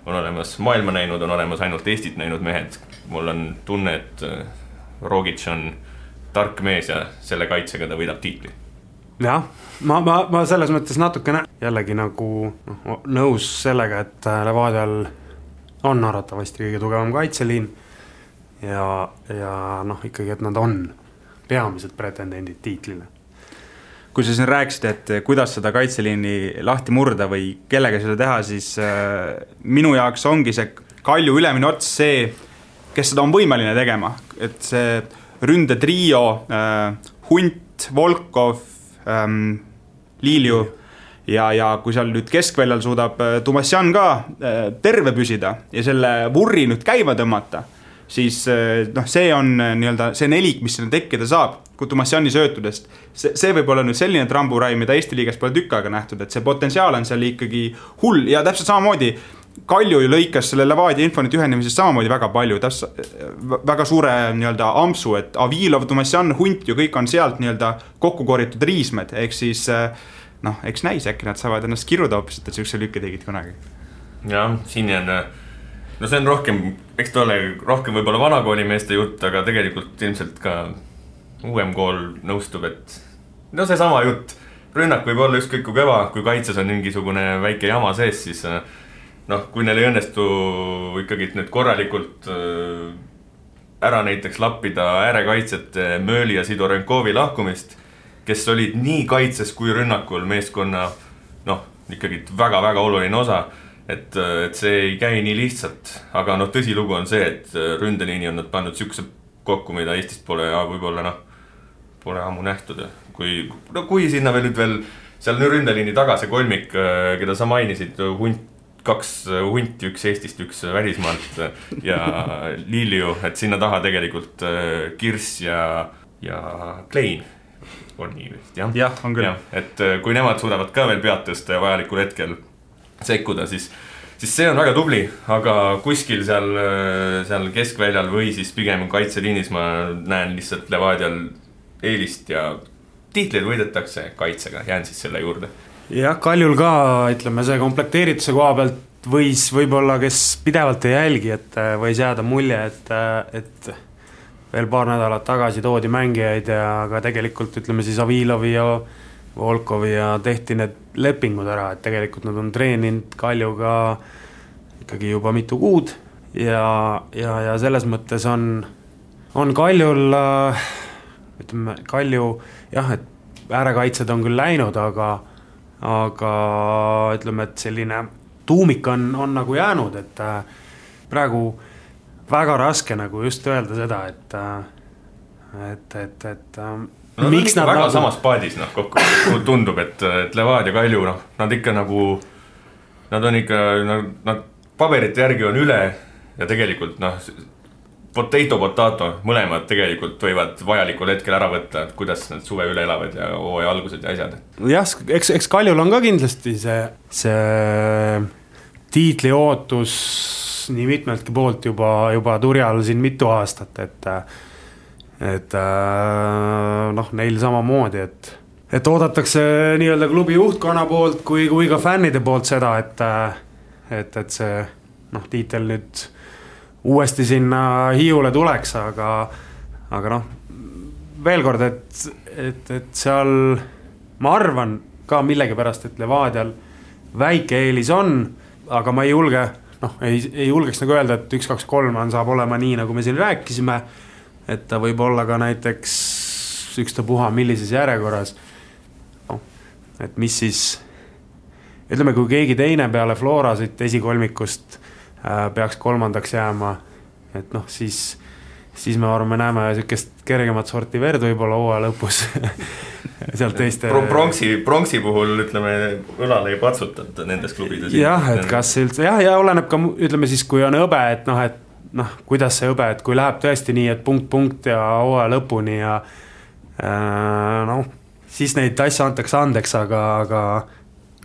on olemas maailma näinud, on olemas ainult Eestit näinud mehed. mul on tunne, et äh, Rogic on tark mees ja selle kaitsega ta võidab tiitli. jah, ma, ma, ma selles mõttes natukene jällegi nagu noh, nõus sellega, et äh, Levadial on arvatavasti kõige tugevam kaitseliin. ja, ja noh, ikkagi, et nad on peamised pretendendid tiitlile kui sa siin rääkisid, et kuidas seda kaitseliini lahti murda või kellega seda teha, siis äh, minu jaoks ongi see Kalju ülemine ots see, kes seda on võimeline tegema, et see ründetrio äh,, Hunt, Volkov ähm,, Liilju ja, ja kui seal nüüd keskväljal suudab äh, Tumasjan ka terve püsida ja selle vurri nüüd käima tõmmata, siis äh, noh, see on äh, nii-öelda see nelik, mis sinna tekkida saab, kui Tumasjani söötudest. see, see võib olla nüüd selline tramburai, mida Eesti liigas pole tükk aega nähtud, et see potentsiaal on seal ikkagi hull ja täpselt samamoodi Kalju ju lõikas selle Levadia Infoneti ühenemisest samamoodi väga palju, täpselt väga suure nii-öelda ampsu, et Avilov, Tomasjan, Hunt ju kõik on sealt nii-öelda kokku korjatud riismed, ehk siis noh, eks näis, äkki nad saavad ennast kiruda hoopis, et siukse lükke tegid kunagi. jah, siin on, no see on rohkem, eks ta ole rohkem võib-olla vanakooli meeste jutt, aga tegelikult ilmselt ka uuem kool nõustub, et no seesama jutt, rünnak võib olla ükskõik kui kõva, kui kaitses on mingisugune väike jama sees, siis noh, kui neil ei õnnestu ikkagi nüüd korralikult äh, ära näiteks lappida äärekaitsjate Mööli ja Sidorenkovi lahkumist, kes olid nii kaitses kui rünnakul meeskonna noh, ikkagi väga-väga oluline osa. Et, äh, et see ei käi nii lihtsalt, aga noh, tõsilugu on see, et äh, ründeliini on nad pannud siukse kokku, mida Eestis pole võib-olla noh, pole ammu nähtud, kui, no kui sinna veel nüüd veel seal Nürnbergini taga see kolmik, keda sa mainisid, hunt, kaks hunti, üks Eestist, üks välismaalt ja Lilju, et sinna taha tegelikult äh, Kirss ja, ja Klein on nii vist jah? jah, on küll. et äh, kui nemad suudavad ka veel pead tõsta ja vajalikul hetkel sekkuda, siis, siis see on väga tubli, aga kuskil seal, seal keskväljal või siis pigem kaitseliinis ma näen lihtsalt Levadial eelist ja tiitleid võidetakse kaitsega, jään siis selle juurde. jah, Kaljul ka ütleme, see komplekteerituse koha pealt võis võib-olla, kes pidevalt ei jälgi, et võis jääda mulje, et, et veel paar nädalat tagasi toodi mängijaid ja ka tegelikult ütleme siis Avilovi ja Volkovi ja tehti need lepingud ära, et tegelikult nad on treeninud Kaljuga ikkagi juba mitu kuud ja, ja, ja selles mõttes on, on Kaljul äh, ütleme, Kalju jah, et äärekaitsjad on küll läinud, aga aga ütleme, et selline tuumik on, on nagu jäänud, et äh, praegu väga raske nagu just öelda seda, et äh, et, et, et no, miks nad väga nagu samas paadis noh, kokku tundub, et, et Levadia Kalju noh, nad ikka nagu, nad on ikka, nad, nad paberite järgi on üle ja tegelikult noh, potato potato, mõlemad tegelikult võivad vajalikul hetkel ära võtta, et kuidas nad suve üle elavad ja hooaja algused ja asjad. jah, eks, eks Kaljul on ka kindlasti see, see tiitli ootus nii mitmeltki poolt juba, juba turjal siin mitu aastat, et et äh, noh, neil samamoodi, et et oodatakse nii-öelda klubi juhtkonna poolt kui, kui ka fännide poolt seda, et et, et see noh, tiitel nüüd uuesti sinna Hiiule tuleks, aga aga noh, veel kord, et, et, et seal ma arvan ka millegipärast, et Levadial väike eelis on, aga ma ei julge, noh, ei, ei julgeks nagu öelda, et üks, kaks, kolm on, saab olema nii, nagu me siin rääkisime. Et ta võib olla ka näiteks ükstapuha millises järjekorras. noh, et mis siis, ütleme, kui keegi teine peale Flora siit esikolmikust äh, peaks kolmandaks jääma, et noh, siis siis me arvame, näeme sihukest kergemat sorti verd võib-olla hooaja lõpus sealt teiste Pro-, pronksi, pronksi puhul ütleme, õlale ei patsutata nendes klubides. jah, et kas üldse jah, ja oleneb ka ütleme siis, kui on hõbe, et noh, et noh, kuidas see hõbe, et kui läheb tõesti nii, et punkt, punkt ja hooaja lõpuni ja äh, noh, siis neid asju antakse andeks, aga, aga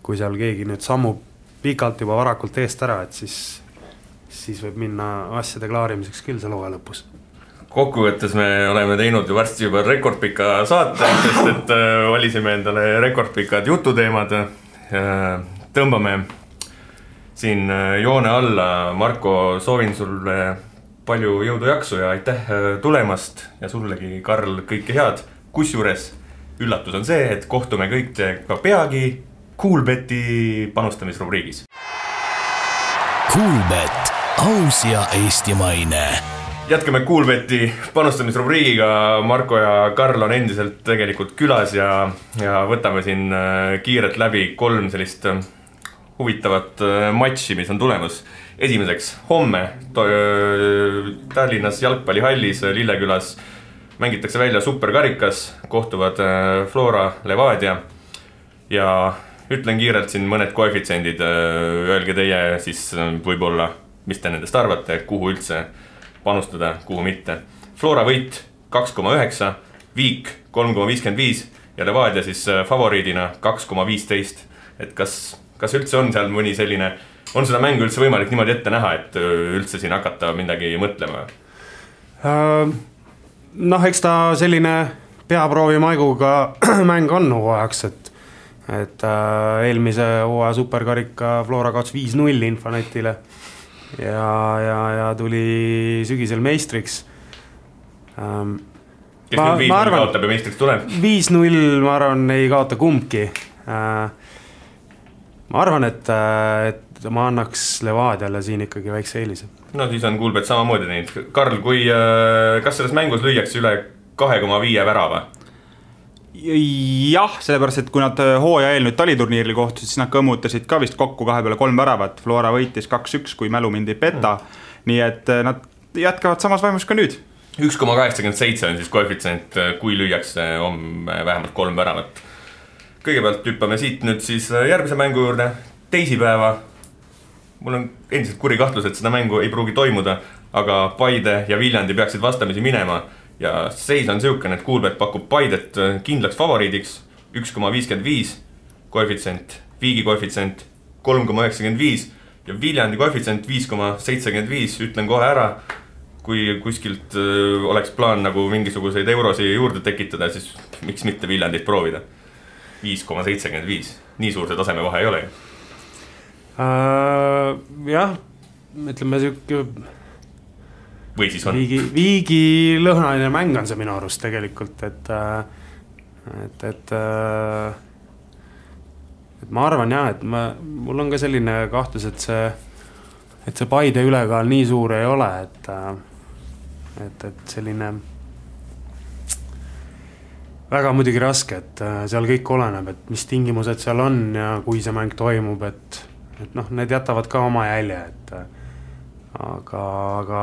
kui seal keegi nüüd sammub pikalt juba varakult eest ära, et siis, siis võib minna asjade klaarimiseks küll seal hooaja lõpus kokkuvõttes me oleme teinud ju varsti juba rekordpika saate, sest et äh, valisime endale rekordpikad jututeemad äh,. tõmbame siin äh, joone alla, Marko, soovin sulle palju jõudu-jaksu ja aitäh äh, tulemast ja sullegi, Karl, kõike head. kusjuures üllatus on see, et kohtume kõik teiega peagi Coolbeti panustamisrubriigis. Kuulbett, aus ja eestimaine jätkame Coolbeti panustamisrubriigiga, Marko ja Karl on endiselt tegelikult külas ja, ja võtame siin äh, kiirelt läbi kolm sellist huvitavat äh, matši, mis on tulemas. esimeseks homme äh, Tallinnas jalgpallihallis äh, Lillekülas mängitakse välja superkarikas, kohtuvad Flora, Levadia ja ütlen kiirelt siin mõned koefitsiendid, öelge teie siis võib-olla, mis te nendest arvate, kuhu üldse panustada, kuhu mitte. Flora võit kaks koma üheksa, Viik kolm koma viiskümmend viis ja Levadia siis favoriidina kaks koma viisteist. et kas, kas üldse on seal mõni selline, on seda mängu üldse võimalik niimoodi ette näha, et üldse siin hakata midagi mõtlema? Äh, noh, eks ta selline peaproovi maiguga mäng on hooajaks, et et äh, eelmise hooaja superkarika Flora kaotas viis-null Infonetile ja, ja, ja tuli sügisel meistriks ähm,. kes Ma- nüüd viis ma arvan- kaotab ja meistriks tuleb? viis-null, ma arvan, ei kaota kumbki äh,. Ma arvan, et, et ma annaks Levadiale siin ikkagi väikse eelise. no siis on Kuulbet samamoodi teinud. Karl, kui, kas selles mängus lüüakse üle kahe koma viie värava? jah, sellepärast et kui nad äh, hooaja eel nüüd taliturniiril kohtusid, siis nad kõmmutasid ka vist kokku kahe peale kolm väravat, Flora võitis kaks-üks, kui mälu mind ei peta. nii et äh, nad jätkavad samas vaimus ka nüüd. üks koma kaheksakümmend seitse on siis koefitsient, kui lüüakse homme vähemalt kolm väravat. Kõigepealt hüppame siit nüüd siis järgmise mängu juurde, teisipäeva. mul on endiselt kuri kahtlus, et seda mängu ei pruugi toimuda, aga Paide ja Viljandi peaksid vastamisi minema ja seis on niisugune, et Kuulbet pakub Paidet kindlaks favoriidiks, üks koma viiskümmend viis koefitsient, Viigi koefitsient kolm koma üheksakümmend viis ja Viljandi koefitsient viis koma seitsekümmend viis, ütlen kohe ära kui kuskilt öö, oleks plaan nagu mingisuguseid eurosid juurde tekitada, siis miks mitte Viljandit proovida. Viis koma seitsekümmend viis, nii suur see tasemevahe ei ole ju uh,. jah, ütleme sihuke. või siis on. viigi, viigi lõhnaline mäng on see minu arust tegelikult, et, et, et uh, et ma arvan jah, et ma, mul on ka selline kahtlus, et see, et see Paide ülekaal nii suur ei ole, et, et, et selline väga muidugi raske, et äh, seal kõik oleneb, et mis tingimused seal on ja kui see mäng toimub, et, et noh, need jätavad ka oma jälje, et äh, aga, aga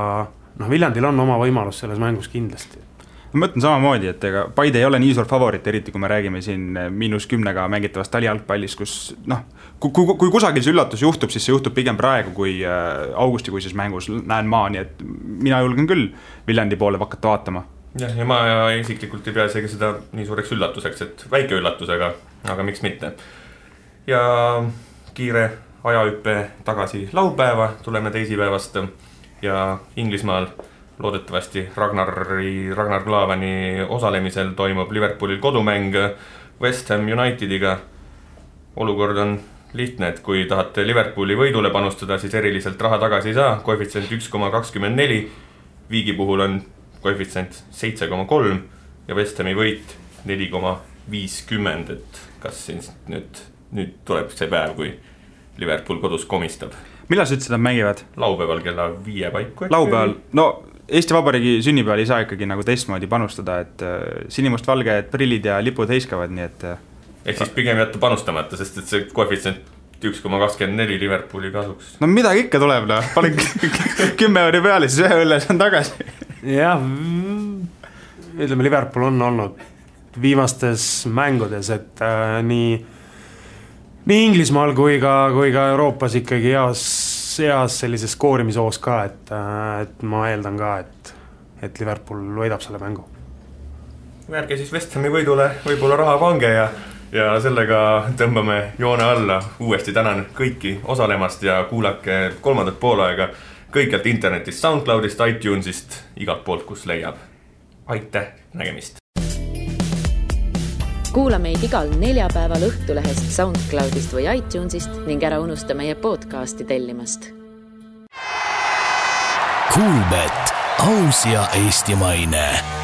noh, Viljandil on oma võimalus selles mängus kindlasti ma mõtlen samamoodi, et ega Paide ei ole nii suur favoriit, eriti kui me räägime siin eh, miinus kümnega mängitavast talijalgpallist, kus noh, kui, kui, kui kusagil see üllatus juhtub, siis see juhtub pigem praegu kui äh, augustikuises mängus, näen ma, nii et mina julgen küll Viljandi poole hakata vaatama. Jah, ja ma isiklikult ei pea isegi seda nii suureks üllatuseks, et väike üllatus, aga, aga miks mitte. ja kiire ajahüpe tagasi laupäeva, tuleme teisipäevast ja Inglismaal loodetavasti Ragnari, Ragnar Klavani osalemisel toimub Liverpoolil kodumäng West Ham Unitediga. olukord on lihtne, et kui tahate Liverpooli võidule panustada, siis eriliselt raha tagasi ei saa, koefitsient üks koma kakskümmend neli. Viigi puhul on koefitsient seitse koma kolm ja West Hami võit neli koma viiskümmend, et kas siin nüüd, nüüd tuleb see päev, kui Liverpool kodus komistab. millal sa ütlesid, nad mängivad? laupäeval kella viie paiku. laupäeval, no Eesti Vabariigi sünnipäeval ei saa ikkagi nagu teistmoodi panustada, et äh, sinimustvalged prillid ja lipud heiskavad, nii et. Äh, ehk siis pigem jätta panustamata, sest et see koefitsient üks koma kakskümmend neli Liverpooli kasuks. no midagi ikka tuleb noh, panen kümme euri peale, siis ühe õlle saan tagasi. Jah, ütleme, Liverpool on olnud viimastes mängudes, et äh, nii, nii Inglismaal kui ka, kui ka Euroopas ikkagi heas heas sellises skoorimishoos ka, et, et ma eeldan ka, et, et Liverpool võidab selle mängu. ärge siis West Hami võidule võib-olla raha pange ja, ja sellega tõmbame joone alla. uuesti tänan kõiki osalemast ja kuulake kolmandat poolaega kõikjalt internetist, SoundCloudist, iTunesist, igalt poolt, kus leiab. aitäh, nägemist kuula meid igal neljapäeval Õhtulehest, SoundCloudist või iTunesist ning ära unusta meie podcasti tellimast. Kuulmet, aus ja eestimaine